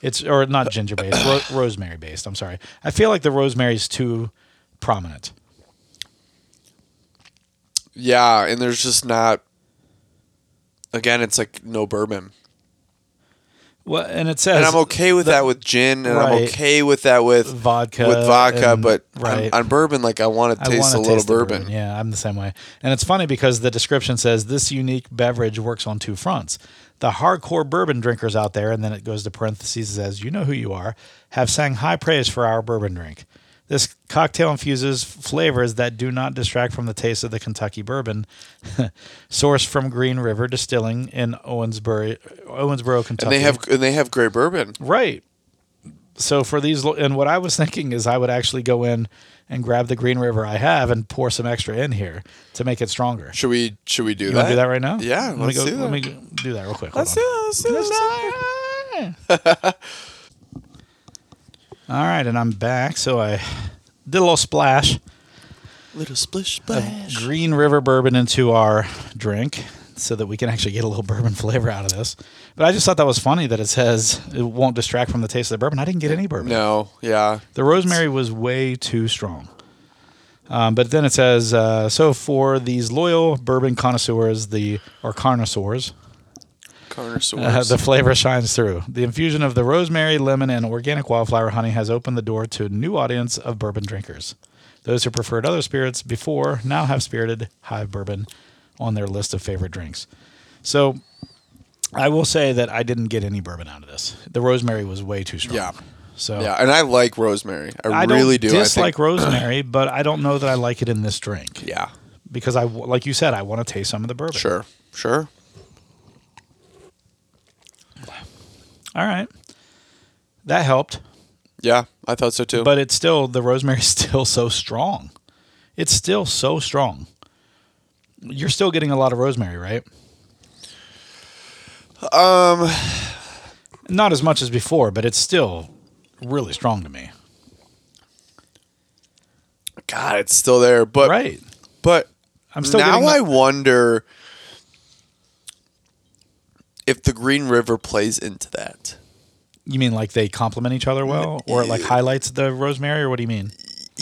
it's or not ginger based, ro- rosemary based. I'm sorry. I feel like the rosemary is too prominent. Yeah, and there's just not. Again, it's like no bourbon, Well, and it says and I'm okay with the- that with gin, and I'm okay with that with vodka with vodka, and- but right. on, on bourbon, like I want to taste a little taste the bourbon. Yeah, I'm the same way. And it's funny because the description says this unique beverage works on two fronts. The hardcore bourbon drinkers out there, and then it goes to parentheses says, "You know who you are," have sang high praise for our bourbon drink. This cocktail infuses flavors that do not distract from the taste of the Kentucky bourbon, sourced from Green River Distilling in Owensboro, Owensboro, Kentucky. And they have and they have great bourbon. Right. So for these, and what I was thinking is I would actually go in and grab the Green River I have and pour some extra in here to make it stronger. Should we should we do You that? do that right now? Yeah, Let me let's go. do Let that. me do that real quick. Let's do. Let's do that. Let's do. All right, and I'm back. So I did a little splash Little splish splash. Green River bourbon into our drink so that we can actually get a little bourbon flavor out of this. But I just thought that was funny that it says it won't distract from the taste of the bourbon. I didn't get any bourbon. No, yeah, The rosemary was way too strong. Um, but then it says, uh, so for these loyal bourbon connoisseurs, the or connoisseurs, uh, the flavor shines through. The infusion of the rosemary, lemon, and organic wildflower honey has opened the door to a new audience of bourbon drinkers. Those who preferred other spirits before now have spirited hive bourbon on their list of favorite drinks. So I will say that I didn't get any bourbon out of this. The rosemary was way too strong. Yeah. So yeah, and I like rosemary. I, I really do. dislike I think, rosemary, but I don't know that I like it in this drink yeah, because I, like you said, I want to taste some of the bourbon. sure, sure. All right, that helped, Yeah, I thought so too. but it's still the rosemary's still so strong. It's still so strong. You're still getting a lot of rosemary, right? Um, Not as much as before, but it's still really strong to me. God, it's still there. But right. but I'm still now I wonder if the Green River plays into that. You mean like they complement each other well, or like highlights the rosemary, or what do you mean?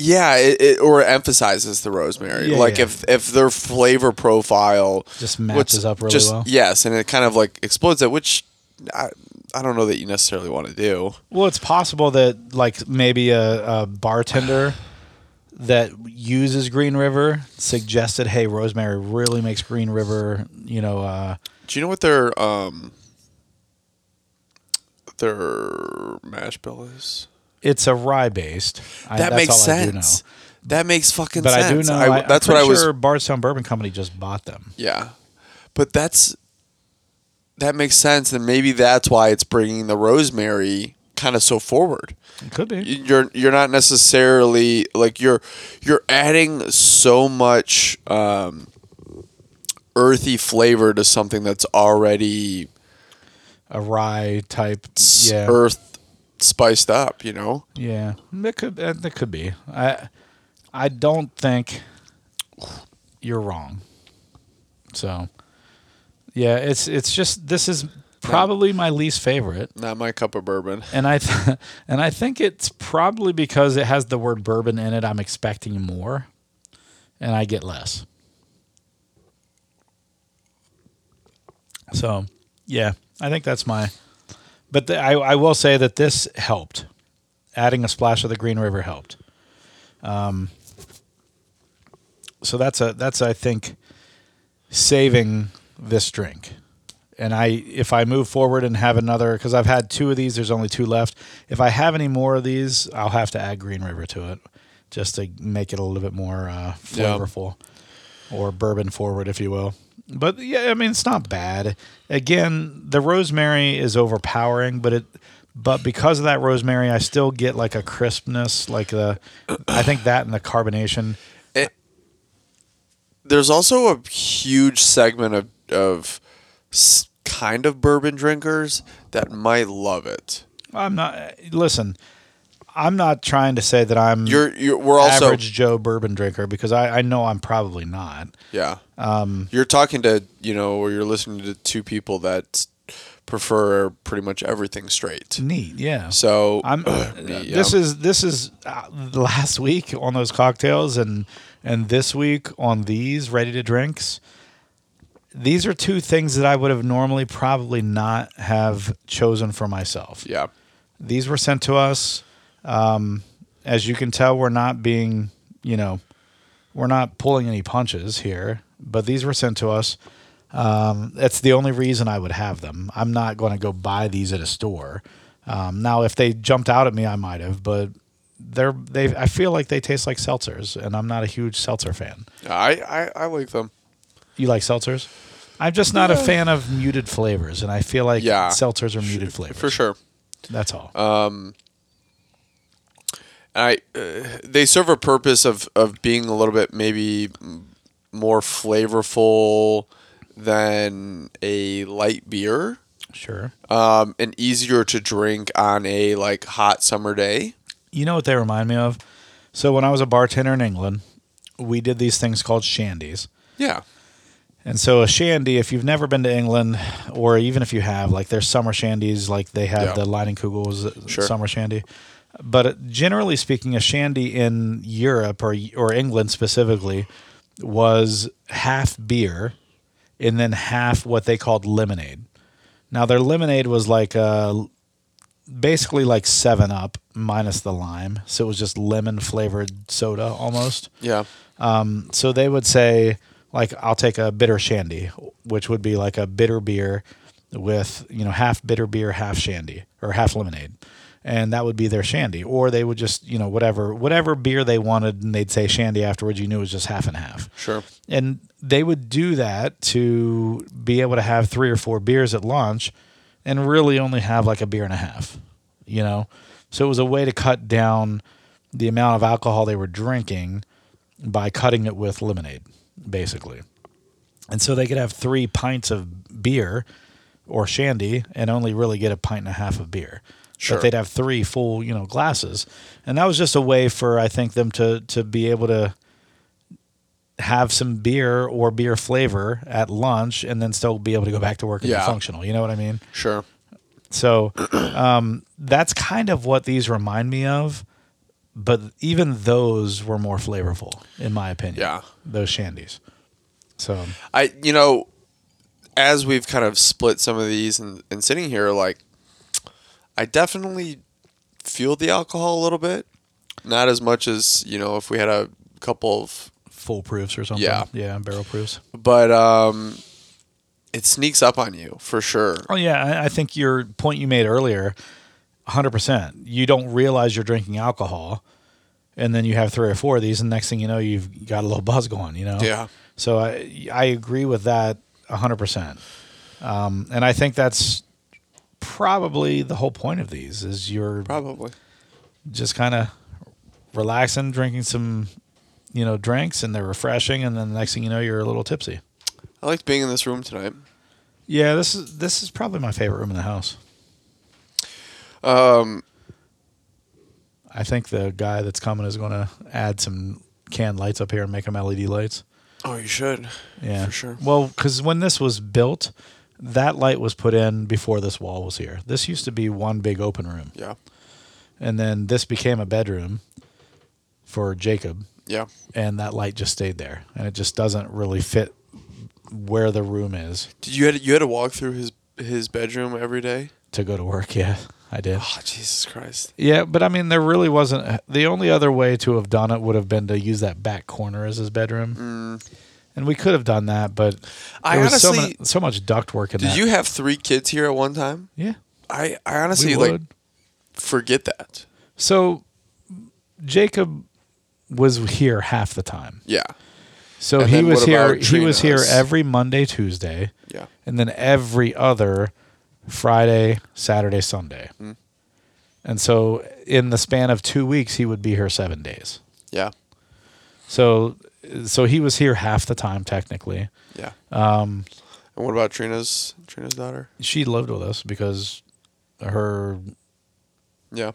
Yeah, it, it or emphasizes the rosemary. Yeah, like yeah. if if their flavor profile Just matches up really just- well. Yes, and it kind of like explodes it, which I, I don't know that you necessarily want to do. Well, it's possible that like maybe a, a bartender that uses Green River suggested, "Hey, rosemary really makes Green River, you know, uh, Do you know what their um their mash bill is? It's a rye based." That makes I know. sense. That makes fucking But sense. But I do know I, that's what I was. Sure Bardstown Bourbon Company just bought them. Yeah, but that's that makes sense, and maybe that's why it's bringing the rosemary kind of so forward. It could be. You're you're not necessarily like you're you're adding so much um, earthy flavor to something that's already A rye type. Yeah. earth spiced up. You know. Yeah. That could uh, that could be. I I don't think you're wrong. So yeah, it's it's just this is probably my least favorite. Not my cup of bourbon. and I th- and I think it's probably because it has the word bourbon in it. I'm expecting more, and I get less. So, yeah, I think that's my. But the, I I will say that this helped. Adding a splash of the Green River helped. Um. So that's a that's I think saving this drink and I if I move forward and have another because I've had two of these, there's only two left. If I have any more of these, I'll have to add Green River to it just to make it a little bit more uh, flavorful or bourbon forward, if you will. But yeah, I mean it's not bad. Again, the rosemary is overpowering, but it but because of that rosemary, I still get like a crispness, like the I think that and the carbonation. Eh, there's also a huge segment of of kind of bourbon drinkers that might love it. I'm not listen. I'm not trying to say that I'm You're you're we're also average Joe bourbon drinker because I, I know I'm probably not. yeah. Um, you're talking to you know, or you're listening to two people that prefer pretty much everything straight. Neat, yeah. So I'm. uh, yeah. This is this is uh, last week on those cocktails and and this week on these ready to drinks. These are two things that I would have normally probably not have chosen for myself. yeah. These were sent to us. Um, as you can tell, we're not being, you know, we're not pulling any punches here. But these were sent to us. Um, that's the only reason I would have them. I'm not going to go buy these at a store. Um, now, if they jumped out at me, I might have, but they're they. I feel like they taste like seltzers, and I'm not a huge seltzer fan. I, I I like them. You like seltzers? I'm just not a fan of muted flavors, and I feel like Yeah. seltzers are muted flavors. For sure. That's all. I uh, they serve a purpose of of being a little bit maybe more flavorful than a light beer. sure. Um, and easier to drink on a like hot summer day. You know what they remind me of? So when I was a bartender in England, we did these things called shandies. Yeah. And so a shandy, if you've never been to England, or even if you have, like there's summer shandies, like they have Yeah. the Leinenkugel's Sure. summer shandy. But generally speaking, a shandy in Europe or or England specifically was half beer, and then half what they called lemonade. Now their lemonade was like uh, basically like Seven Up minus the lime, so it was just lemon flavored soda almost Yeah. so they would say like I'll take a bitter shandy, which would be like a bitter beer with you know half bitter beer, half shandy or half lemonade, and that would be their shandy. Or they would just you know whatever whatever beer they wanted, and they'd say shandy afterwards. You knew it was just half and half, Sure. and they would do that to be able to have three or four beers at lunch, and really only have like a beer and a half, you know. So it was a way to cut down the amount of alcohol they were drinking by cutting it with lemonade, basically. And so they could have three pints of beer or shandy and only really get a pint and a half of beer. Sure. But they'd have three full, you know, glasses. And that was just a way for I think them to to be able to have some beer or beer flavor at lunch and then still be able to go back to work and Yeah. be functional. You know what I mean? Sure. So um, that's kind of what these remind me of. But even those were more flavorful, in my opinion. Yeah. Those shandies. So I you know, as we've kind of split some of these and, and sitting here, like I definitely feel the alcohol a little bit. Not as much as, you know, if we had a couple of full proofs or something. Yeah. Yeah, barrel proofs. but um it sneaks up on you for sure. Oh yeah, I, think your point you made earlier, hundred percent. You don't realize you're drinking alcohol, and then you have three or four of these, and next thing you know, you've got a little buzz going. You know. Yeah. So I I agree with that hundred percent, um, and I think that's probably the whole point of these is you're Probably. just kind of relaxing, drinking some, you know, drinks, and they're refreshing, and then the next thing you know, you're a little tipsy. I liked being in this room tonight. Yeah, this is this is probably my favorite room in the house. Um I think the guy that's coming is going to add some canned lights up here and make them LED lights. oh you should. Yeah, For sure. Well, because when this was built, that light was put in before this wall was here. This used to be one big open room, Yeah. and then this became a bedroom for Jacob, Yeah. and that light just stayed there, and it just doesn't really fit where the room is Did you had you had to walk through his his bedroom every day? to go to work. Yeah, I did. Oh Jesus Christ. Yeah, but I mean, there really wasn't. The only other way to have done it would have been to use that back corner as his bedroom, mm. And we could have done that. But. I there was so, honestly- so much duct work in Did that. you have three kids here at one time? Yeah, I, I we honestly would. like forget that. So Jacob was here half the time, Yeah. So And he then was what here. about He was here Trina's? every Monday, Tuesday, Yeah. and then every other Friday, Saturday, Sunday. Mm. And so, in the span of two weeks, he would be here seven days. Yeah. So, so he was here half the time technically. Yeah. Um, And what about Trina's Trina's daughter? she lived with us because her Yeah.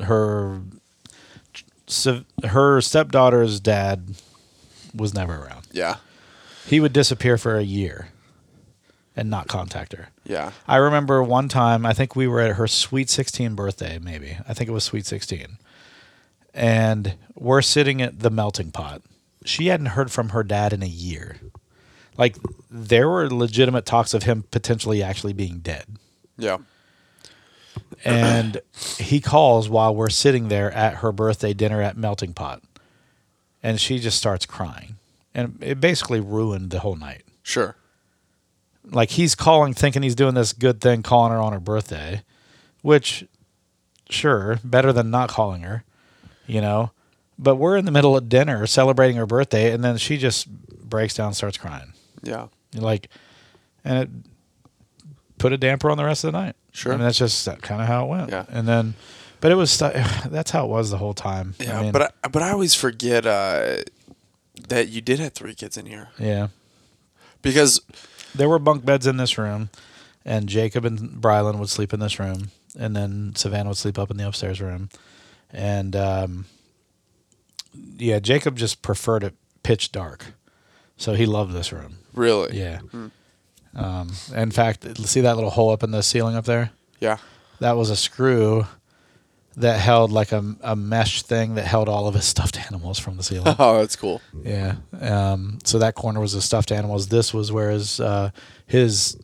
her so her stepdaughter's dad was never around. Yeah. He would disappear for a year and not contact her. Yeah. I remember one time, I think we were at her sweet 16 birthday, maybe. I think it was sweet 16. And we're sitting at the melting pot. She hadn't heard from her dad in a year. Like, there were legitimate talks of him potentially actually being dead. Yeah. And he calls while we're sitting there at her birthday dinner at Melting Pot. And she just starts crying. And it basically ruined the whole night. Sure. like he's calling thinking he's doing this good thing calling her on her birthday which sure better than not calling her you know but we're in the middle of dinner celebrating her birthday and then she just breaks down and starts crying Yeah. like and it put a damper on the rest of the night Sure. I mean, that's just kind of how it went Yeah. and then but it was that's how it was the whole time Yeah. I mean, but I, but I always forget uh, that you did have three kids in here yeah because there were bunk beds in this room, and Jacob and Brylan would sleep in this room, and then Savannah would sleep up in the upstairs room, and um, yeah, Jacob just preferred it pitch dark, so he loved this room. really. Yeah. Um, in fact, see that little hole up in the ceiling up there? Yeah. That was a screw that held like a, a mesh thing that held all of his stuffed animals from the ceiling. Oh, that's cool. Yeah. Um, so that corner was the stuffed animals. This was where his uh, his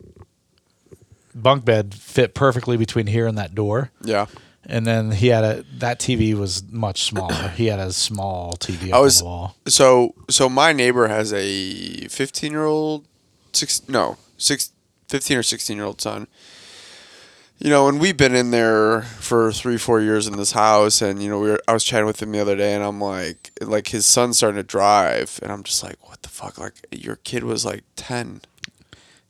bunk bed fit perfectly between here and that door. Yeah. And then he had a that TV was much smaller. he had a small TV I was- on the wall. So so my neighbor has a 15 year old, six no six, 15 or 16 year old son. You know, and we've been in there for three four years in this house, and you know we were I was chatting with him the other day, and I'm like like his son's starting to drive, and I'm just like what the fuck like your kid was like 10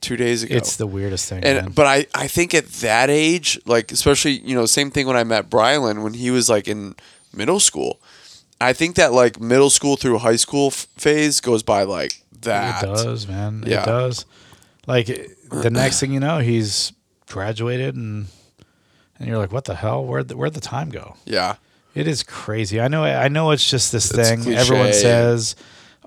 two days ago. It's the weirdest thing. And man. but I, I think at that age, like especially you know same thing when I met Brylan when he was like in middle school. I think that like middle school through high school f- phase goes by like that. It does, man. Yeah. It does. Like the next thing you know, he's graduated and and you're like, what the hell? Where'd the, where'd the time go? Yeah, It is crazy. I know. I know. It's just this It's thing cliche. everyone says.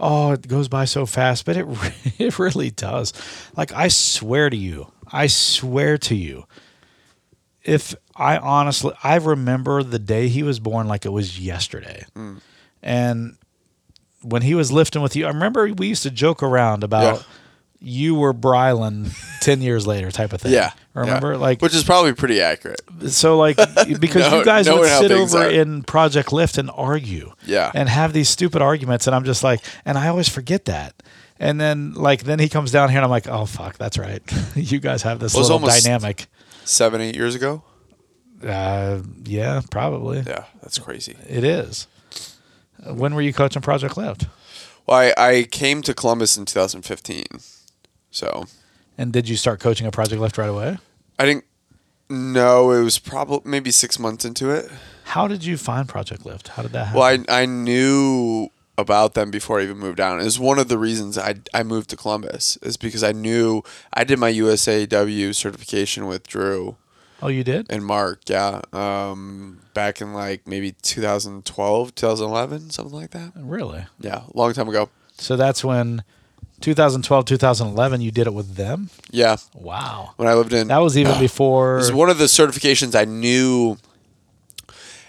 Oh, it goes by so fast, but it it really does. Like I swear to you, I swear to you, if I honestly, I remember the day he was born like it was yesterday, Mm. and when he was lifting with you, I remember we used to joke around about Yeah. You were Brylan ten years later, type of thing. yeah. remember yeah. like which is probably pretty accurate. so like because Know- you guys would sit over are. in Project Lift and argue. Yeah. And have these stupid arguments and I'm just like and I always forget that. And then like then he comes down here and I'm like, "Oh fuck, that's right. you guys have this Well, little almost- dynamic." Seven eight years ago. Uh yeah, probably. Yeah, that's crazy. It is. When were you coaching Project Lift? Well, I, I came to Columbus in 2015, so And did you start coaching a Project Lift right away? I didn't. No, it was probably maybe six months into it. How did you find Project Lift? How did that happen? Well, I I knew about them before I even moved down. It was one of the reasons I I moved to Columbus is because I knew I did my USAW certification with Drew oh, you did? and Mark. Yeah, um, back in like maybe 2012, 2011, something like that. Really? Yeah, long time ago. So that's when 2012, 2011 you did it with them? Yeah, Wow. when I lived in That was even before It was one of the certifications I knew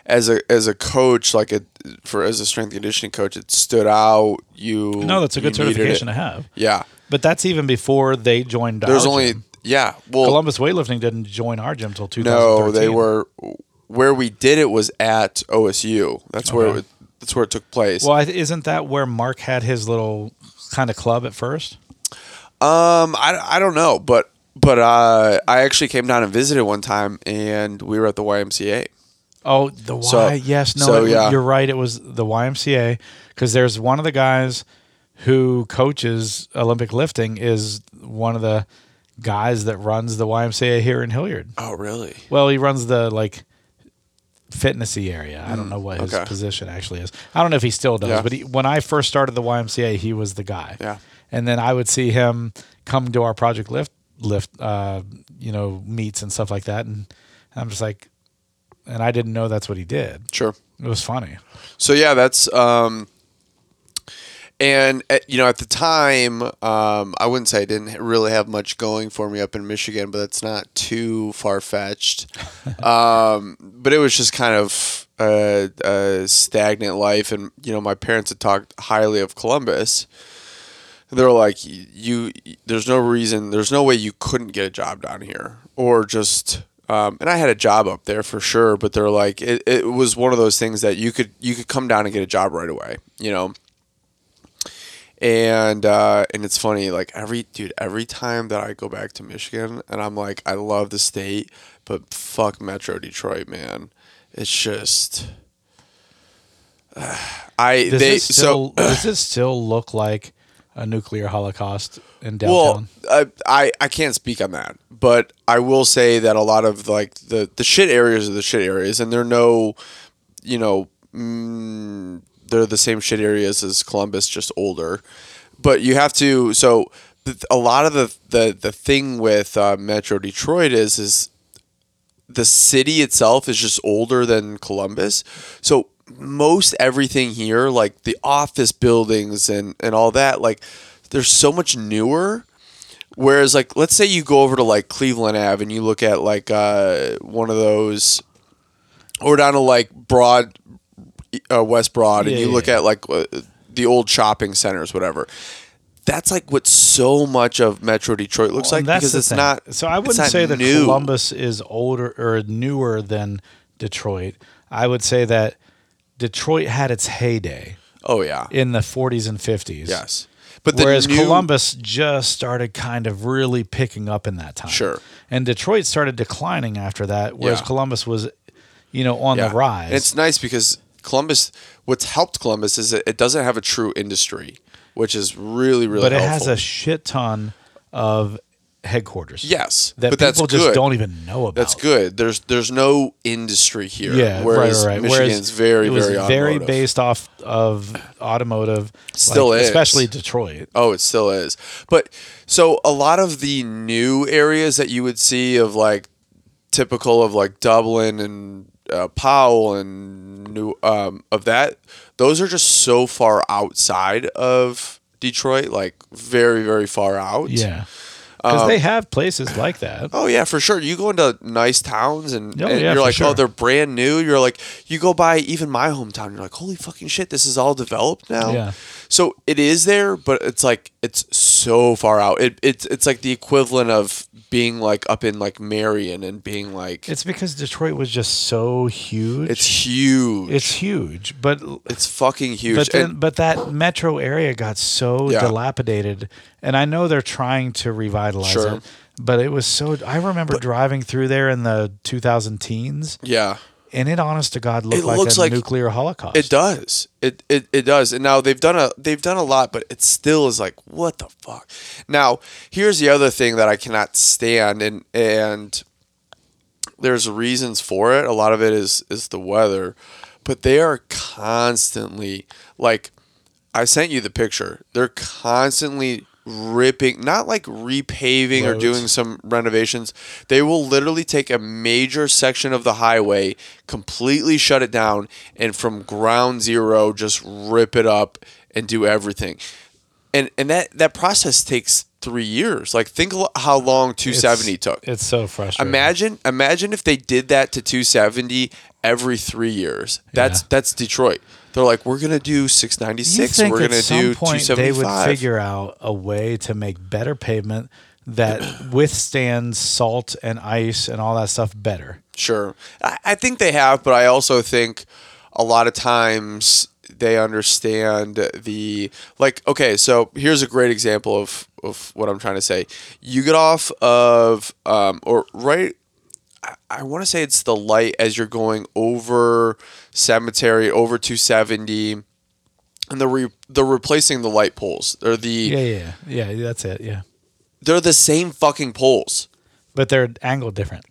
as a as a coach, like a for as a strength conditioning coach, it stood out. You No, that's a good certification to have. Yeah, But that's even before they joined. there's only gym. yeah. Well, Columbus Weightlifting didn't join our gym until 2013. no, they were where we did it was at OSU. That's where it, that's where it took place. Well, isn't that where Mark had his little kind of club at first? Um, I, I don't know, but but uh, I actually came down and visited one time, and we were at the YMCA. Oh, the Y. So- yes, no, so, it- yeah. you're right. It was the YMCA because there's one of the guys who coaches Olympic lifting, is one of the guys that runs the YMCA here in Hilliard. Oh, really? Well, he runs the like fitnessy area. I don't know what his okay. position actually is. I don't know if he still does, Yeah. but he, when I first started the YMCA, he was the guy. Yeah. And then I would see him come to our Project Lift lift uh, you know, meets and stuff like that and I'm just like and I didn't know that's what he did. Sure. It was funny. So yeah, that's um, and at, you know at the time, um, I wouldn't say I didn't really have much going for me up in Michigan, but that's not too far fetched. um, but it was just kind of a, a stagnant life, and you know my parents had talked highly of Columbus. they're like, "You, there's no reason, there's no way you couldn't get a job down here, or just." Um, and I had a job up there for sure, but they're like, it, it was one of those things that you could you could come down and get a job right away, you know. And uh, and it's funny, like every dude, every time that I go back to Michigan, and I'm like, I love the state, but fuck Metro Detroit, man. It's just, I Does they it still so does it still look like a nuclear holocaust in well, downtown? I, I I can't speak on that, but I will say that a lot of like the the shit areas are the shit areas, and they're no, you know, mm, they're the same shit areas as Columbus, just older. But you have to so a lot of the the the thing with uh, Metro Detroit is is the city itself is just older than Columbus. So most everything here, like the office buildings and, and all that, like there's so much newer. Whereas like let's say you go over to like Cleveland Ave and you look at like uh, one of those or down to like Broad uh, West Broad and you yeah, look yeah. at like uh, the old shopping centers, whatever. That's like what so much of Metro Detroit looks Well, like that's because it's thing. not. So I wouldn't say that new. Columbus is older or newer than Detroit. I would say that Detroit had its heyday Oh yeah, in the 40s and 50s. yes. But the Whereas new, Columbus just started kind of really picking up in that time. Sure. And Detroit started declining after that, whereas Yeah. Columbus was, you know, on yeah. the rise. And it's nice because Columbus. What's helped Columbus is it doesn't have a true industry, which is really really. but it helpful. has a shit ton of headquarters. yes, That but people that's just good. don't even know about. That's good. There's there's no industry here. Yeah, whereas right, right, right. Michigan's Whereas very it was very very based off of automotive. Still like, is. especially Detroit. Oh, it still is. But so a lot of the new areas that you would see of like typical of like Dublin and uh, Powell and new um, of that, those are just so far outside of Detroit, like very very far out. Yeah, because they have places like that. Oh yeah, for sure. You go into nice towns and, Oh, and yeah, you're like, oh, they're brand new. You're like, you go by even my hometown. You're like, holy fucking shit, this is all developed now. Yeah. So it is there, but it's like it's so far out. It it's it's like the equivalent of being like up in like Marion and being like it's, because Detroit was just so huge. It's huge. it's huge, but it's fucking huge. but then and but that metro area got so Yeah. dilapidated, and I know they're trying to revitalize Sure. it. But it was so. I remember driving through there in the 2000 teens, yeah. And it, honest to God, looked It like looks a like- nuclear holocaust. It does. It, it it does. And now they've done a they've done a lot, but it still is like what the fuck. Now here's the other thing that I cannot stand, and and there's reasons for it. A lot of it is is the weather, but they are constantly like I sent you the picture. They're constantly ripping, not like repaving or doing some renovations. They will literally take a major section of the highway, completely shut it down, and from ground zero just rip it up and do everything. And and that that process takes three years. Like think how long 270 It's- took. It's so frustrating. Imagine imagine if they did that to 270 every three years. That's Yeah. that's Detroit. They're like, we're gonna do 696. We're gonna do point they would figure out a way to make better pavement that withstands salt and ice and all that stuff better. Sure, I, I think they have, but I also think a lot of times they understand the like. Okay, so here's a great example of of what I'm trying to say. You get off of um, or right. I- I want to say it's the light as you're going over cemetery over 270 and they're re- they're replacing the light poles. They're the Yeah, yeah, yeah. yeah that's it. Yeah, they're the same fucking poles. but they're angled different.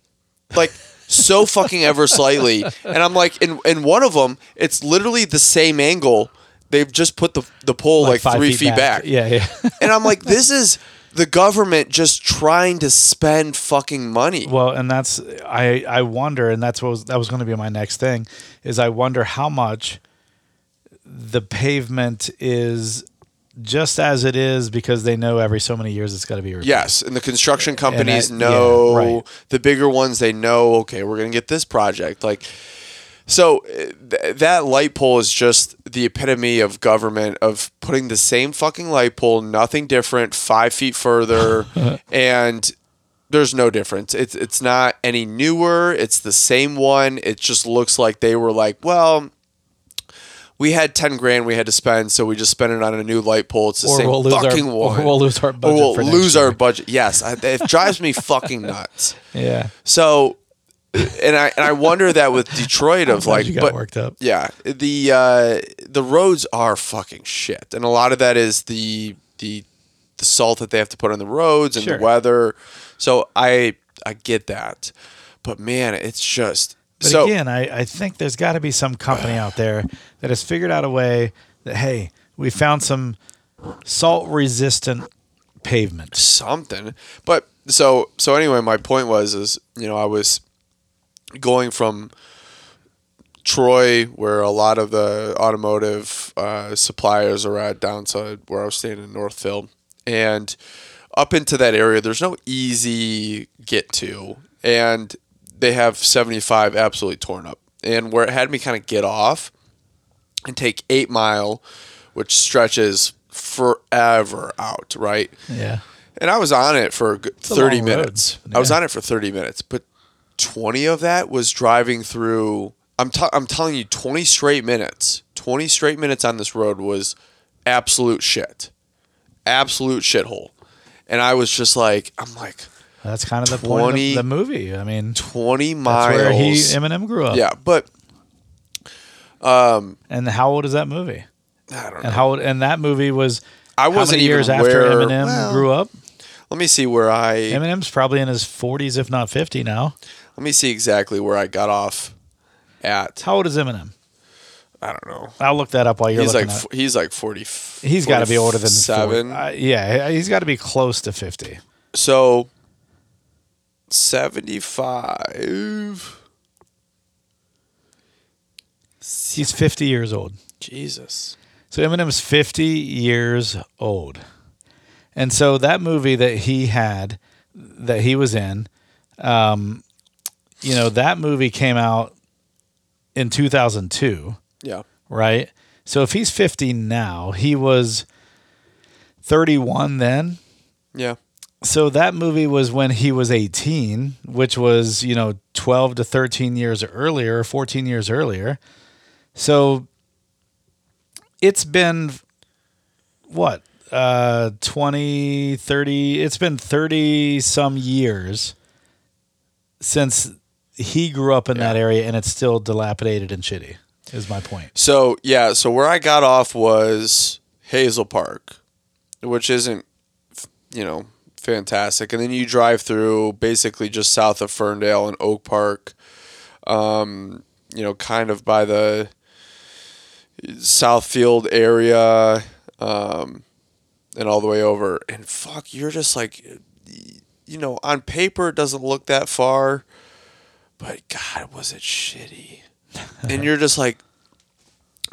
like so fucking ever slightly. And I'm like, in in one of them, it's literally the same angle. They've just put the the pole like, five three feet, back. Yeah, yeah. And I'm like, this is the government just trying to spend fucking money. Well, and that's I I wonder, and that's what was, that was going to be my next thing, is I wonder how much the pavement is just as it is because they know every so many years it's got to be replaced. Yes, and the construction companies that- know yeah, right. the bigger ones. They know, okay, we're gonna get this project. Like, so uh, th- that light pole is just the epitome of government of putting the same fucking light pole, nothing different, five feet further, and there's no difference. It's it's not any newer. It's the same one. It just looks like they were like, well. We had ten grand we had to spend, so we just spent it on a new light pole. It's the Or same we'll lose our- fucking or we'll lose our Or budget we'll for next lose our budget. Yes, I, it drives me fucking nuts. Yeah. So, and I and I wonder that with Detroit of like, you got but worked up. yeah, the uh, the roads are fucking shit, and a lot of that is the the the salt that they have to put on the roads and Sure. the weather. So I I get that, but man, it's just But so again, I, I think there's got to be some company out there that has figured out a way that hey, we found some salt resistant pavement. something. But so so anyway, my point was is you know I was going from Troy, where a lot of the automotive uh, suppliers are at, down to where I was staying in Northfield, and up into that area. There's no easy get to, and they have 75 absolutely torn up. And where it had me kind of get off and take eight mile, which stretches forever out, right? Yeah. And I was on it for a good a 30 long road. minutes. I was on it for 30 minutes, but 20 of that was driving through. I'm, t- I'm telling you, 20 straight minutes, 20 straight minutes on this road was absolute shit. Absolute shithole. And I was just like, I'm like, That's kind of the point of the, movie. I mean, 20 that's miles. where he Eminem grew up. yeah, but um, And how old is that movie? I don't know. And how old, and that movie was I wasn't years after Eminem well, grew up? Let me see where I. Eminem's probably in his 40s, if not 50 now. Let me see exactly where I got off at. How old is Eminem? I don't know. I'll look that up while you're He's like looking. he's like 40. he's got to be older than 47. 40. Uh, yeah, he's got to be close to 50. So 75. He's 50 years old. Jesus. So Eminem's 50 years old. And so that movie that he had, that he was in, um, you know, that movie came out in 2002, Yeah. right? So if he's 50 now, he was 31 then. Yeah. So that movie was when he was 18, which was, you know, 12 to 13 years earlier, 14 years earlier. So it's been what? Uh 20, 30, it's been 30 some years since he grew up in that area and it's still dilapidated and shitty. Is my point. So, yeah, so where I got off was Hazel Park, which isn't you know, fantastic. And then you drive through basically just south of Ferndale and Oak Park. Um, you know, kind of by the Southfield area, um, and all the way over. And fuck, you're just like, you know, on paper it doesn't look that far, but God, was it shitty. and you're just like,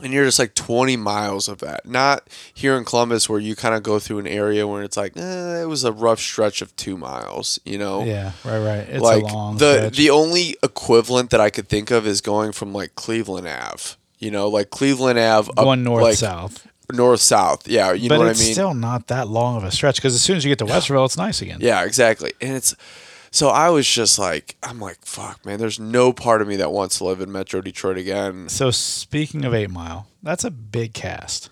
and you're just like 20 miles of that. Not here in Columbus where you kind of go through an area where it's like, eh, it was a rough stretch of two miles, you know? Yeah, right, right. It's like a long the stretch. the only equivalent that I could think of is going from like Cleveland Ave. You know, like Cleveland Ave up going north like, south. North south. Yeah, you but know what I mean. it's still not that long of a stretch because as soon as you get to Westerville, it's nice again. yeah, exactly. And it's so I was just like, I'm like, fuck, man. There's no part of me that wants to live in Metro Detroit again. So speaking of Eight Mile, that's a big cast.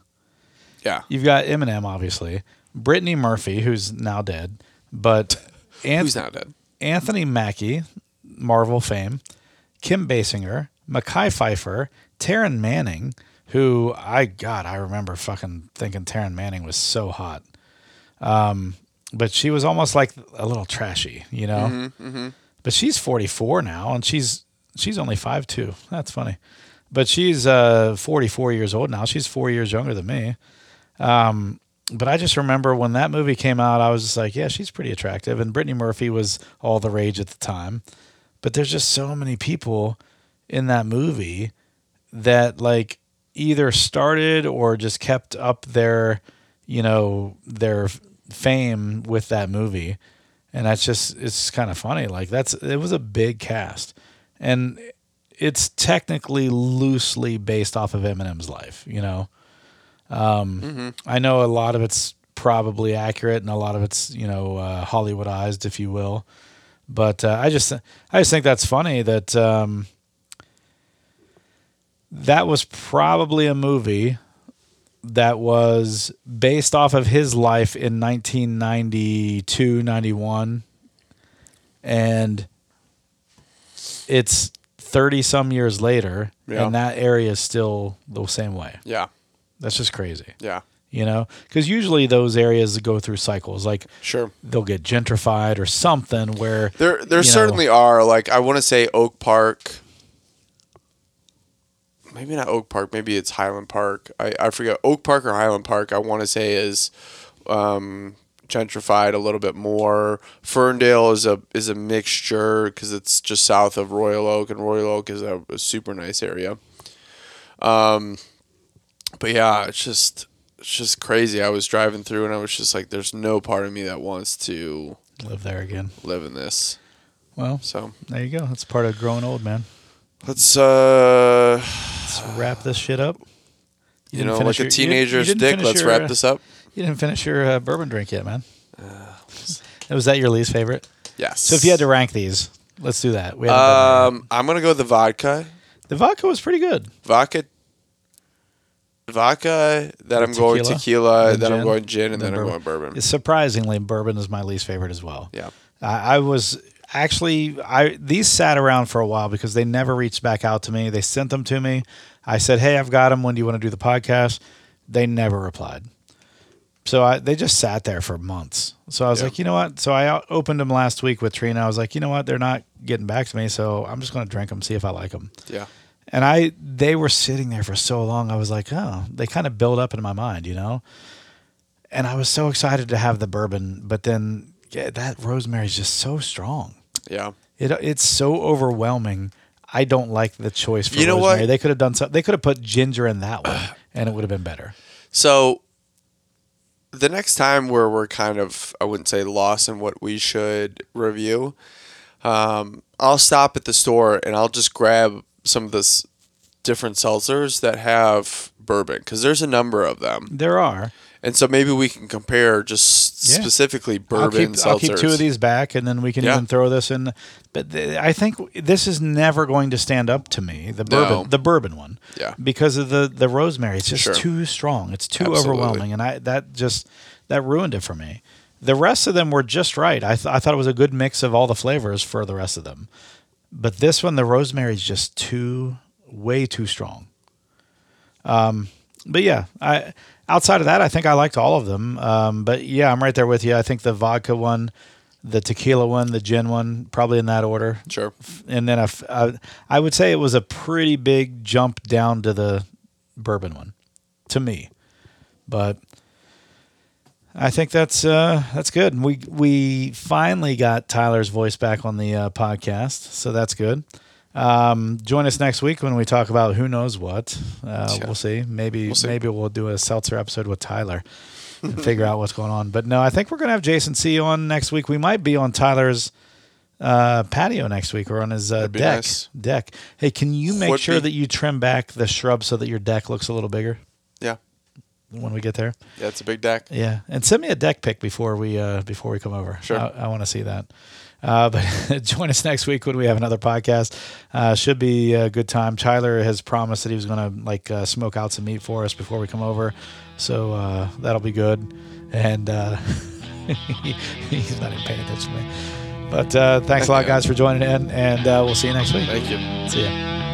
Yeah, You've got Eminem, obviously, Brittany Murphy, who's now dead, but Anth- who's not dead? Anthony Mackie, Marvel fame, Kim Basinger, Mekhi Phifer, Taryn Manning, who I God I remember fucking thinking Taryn Manning was so hot. Um, but she was almost like a little trashy, you know. Mm-hmm, But she's 44 now, and she's she's only five two. That's funny. But she's uh, 44 years old now. She's four years younger than me. Um, but I just remember when that movie came out, I was just like, yeah, she's pretty attractive. And Brittany Murphy was all the rage at the time. But there's just so many people in that movie that like either started or just kept up their, you know, their fame with that movie. And that's just it's kind of funny. Like that's it was a big cast. And it's technically loosely based off of Eminem's life, you know. Um, I know a lot of it's probably accurate, and a lot of it's you know uh, Hollywoodized, if you will. But uh, I just I just think that's funny that um, that was probably a movie that was based off of his life in 1992 91 and it's 30 some years later Yeah. and that area is still the same way Yeah. that's just crazy Yeah. you know because usually those areas go through cycles like Sure. they'll get gentrified or something where There, there you know, certainly are. Like I want to say Oak Park. Maybe not Oak Park. Maybe it's Highland Park. I, I forget Oak Park or Highland Park. I want to say is um, gentrified a little bit more. Ferndale is a is a mixture because it's just south of Royal Oak, and Royal Oak is a, a super nice area. Um, but yeah, it's just it's just crazy. I was driving through, and I was just like, "There's no part of me that wants to live there again live in this." well So there you go that's part of growing old man let's uh let's wrap this shit up you, didn't know like your- a you didn't- you teenager's didn't dick let's your, wrap uh, this up You didn't finish your uh, bourbon drink yet, man. was that your least favorite? yes So if you had to rank these, let's do that. We haven't done that um i'm gonna go with the vodka the vodka was pretty good. vodka vodka then i'm going Tequila, tequila then then i'm going gin and then then i'm going bourbon Surprisingly, bourbon is my least favorite as well. yeah I, I was actually I these sat around for a while because they never reached back out to me. They sent them to me. I said, "Hey, I've got them. When do you want to do the podcast?" They never replied. So I, they just sat there for months. So I was like, you know what? So I uh, opened them last week with Trina. I was like, you know what? They're not getting back to me, so I'm just going to drink them, see if I like them. yeah And I, they were sitting there for so long. I was like, oh, they kind of build up in my mind, you know. And I was so excited to have the bourbon, but then yeah, that rosemary is just so strong. Yeah It it's so overwhelming. I don't like the choice for You know what? They could have done something. They could have put ginger in that one, and it would have been better. so the next time where we're kind of i wouldn't say lost in what we should review um, i'll stop at the store and i'll just grab some of this different seltzers that have bourbon because there's a number of them There are. And so maybe we can compare just Yeah. specifically I'll bourbon keep, I'll keep two of these back, and then we can Yeah. even throw this in. But th- I think this is never going to stand up to me. The bourbon, No. the bourbon one, Yeah. because of the the rosemary. It's just Sure. too strong. It's too Absolutely. overwhelming, and I that just that ruined it for me. The rest of them were just right. I th- I thought it was a good mix of all the flavors for the rest of them. But this one, the rosemary is just too way too strong. Um, but yeah, I outside of that, I think I liked all of them. Um, but yeah, I'm right there with you. I think the vodka one, the tequila one, the gin one, probably in that order. Sure. And then uh, I would say it was a pretty big jump down to the bourbon one, to me. But I think that's uh, that's good. We we finally got Tyler's voice back on the uh, podcast, so that's good. Um, join us next week when we talk about who knows what. Uh. We'll see. Maybe We'll see. maybe we'll do a seltzer episode with Tyler and figure out what's going on. But no, I think we're gonna have Jason C on next week. We might be on Tyler's uh, patio next week or on his uh, deck. nice. Deck. Hey, can you make Would sure be. that you trim back the shrub so that your deck looks a little bigger Yeah. when we get there? Yeah, it's a big deck. Yeah, and send me a deck pic before we uh, before we come over. Sure. I, I want to see that. Uh, but join us next week when we have another podcast. Uh, should be a good time. Tyler has promised that he was going to like uh, smoke out some meat for us before we come over, so uh, that'll be good. And uh, he's not even paying attention to me. But uh, thanks a lot, guys, for joining in, and uh, we'll see you next week. Thank you. See ya.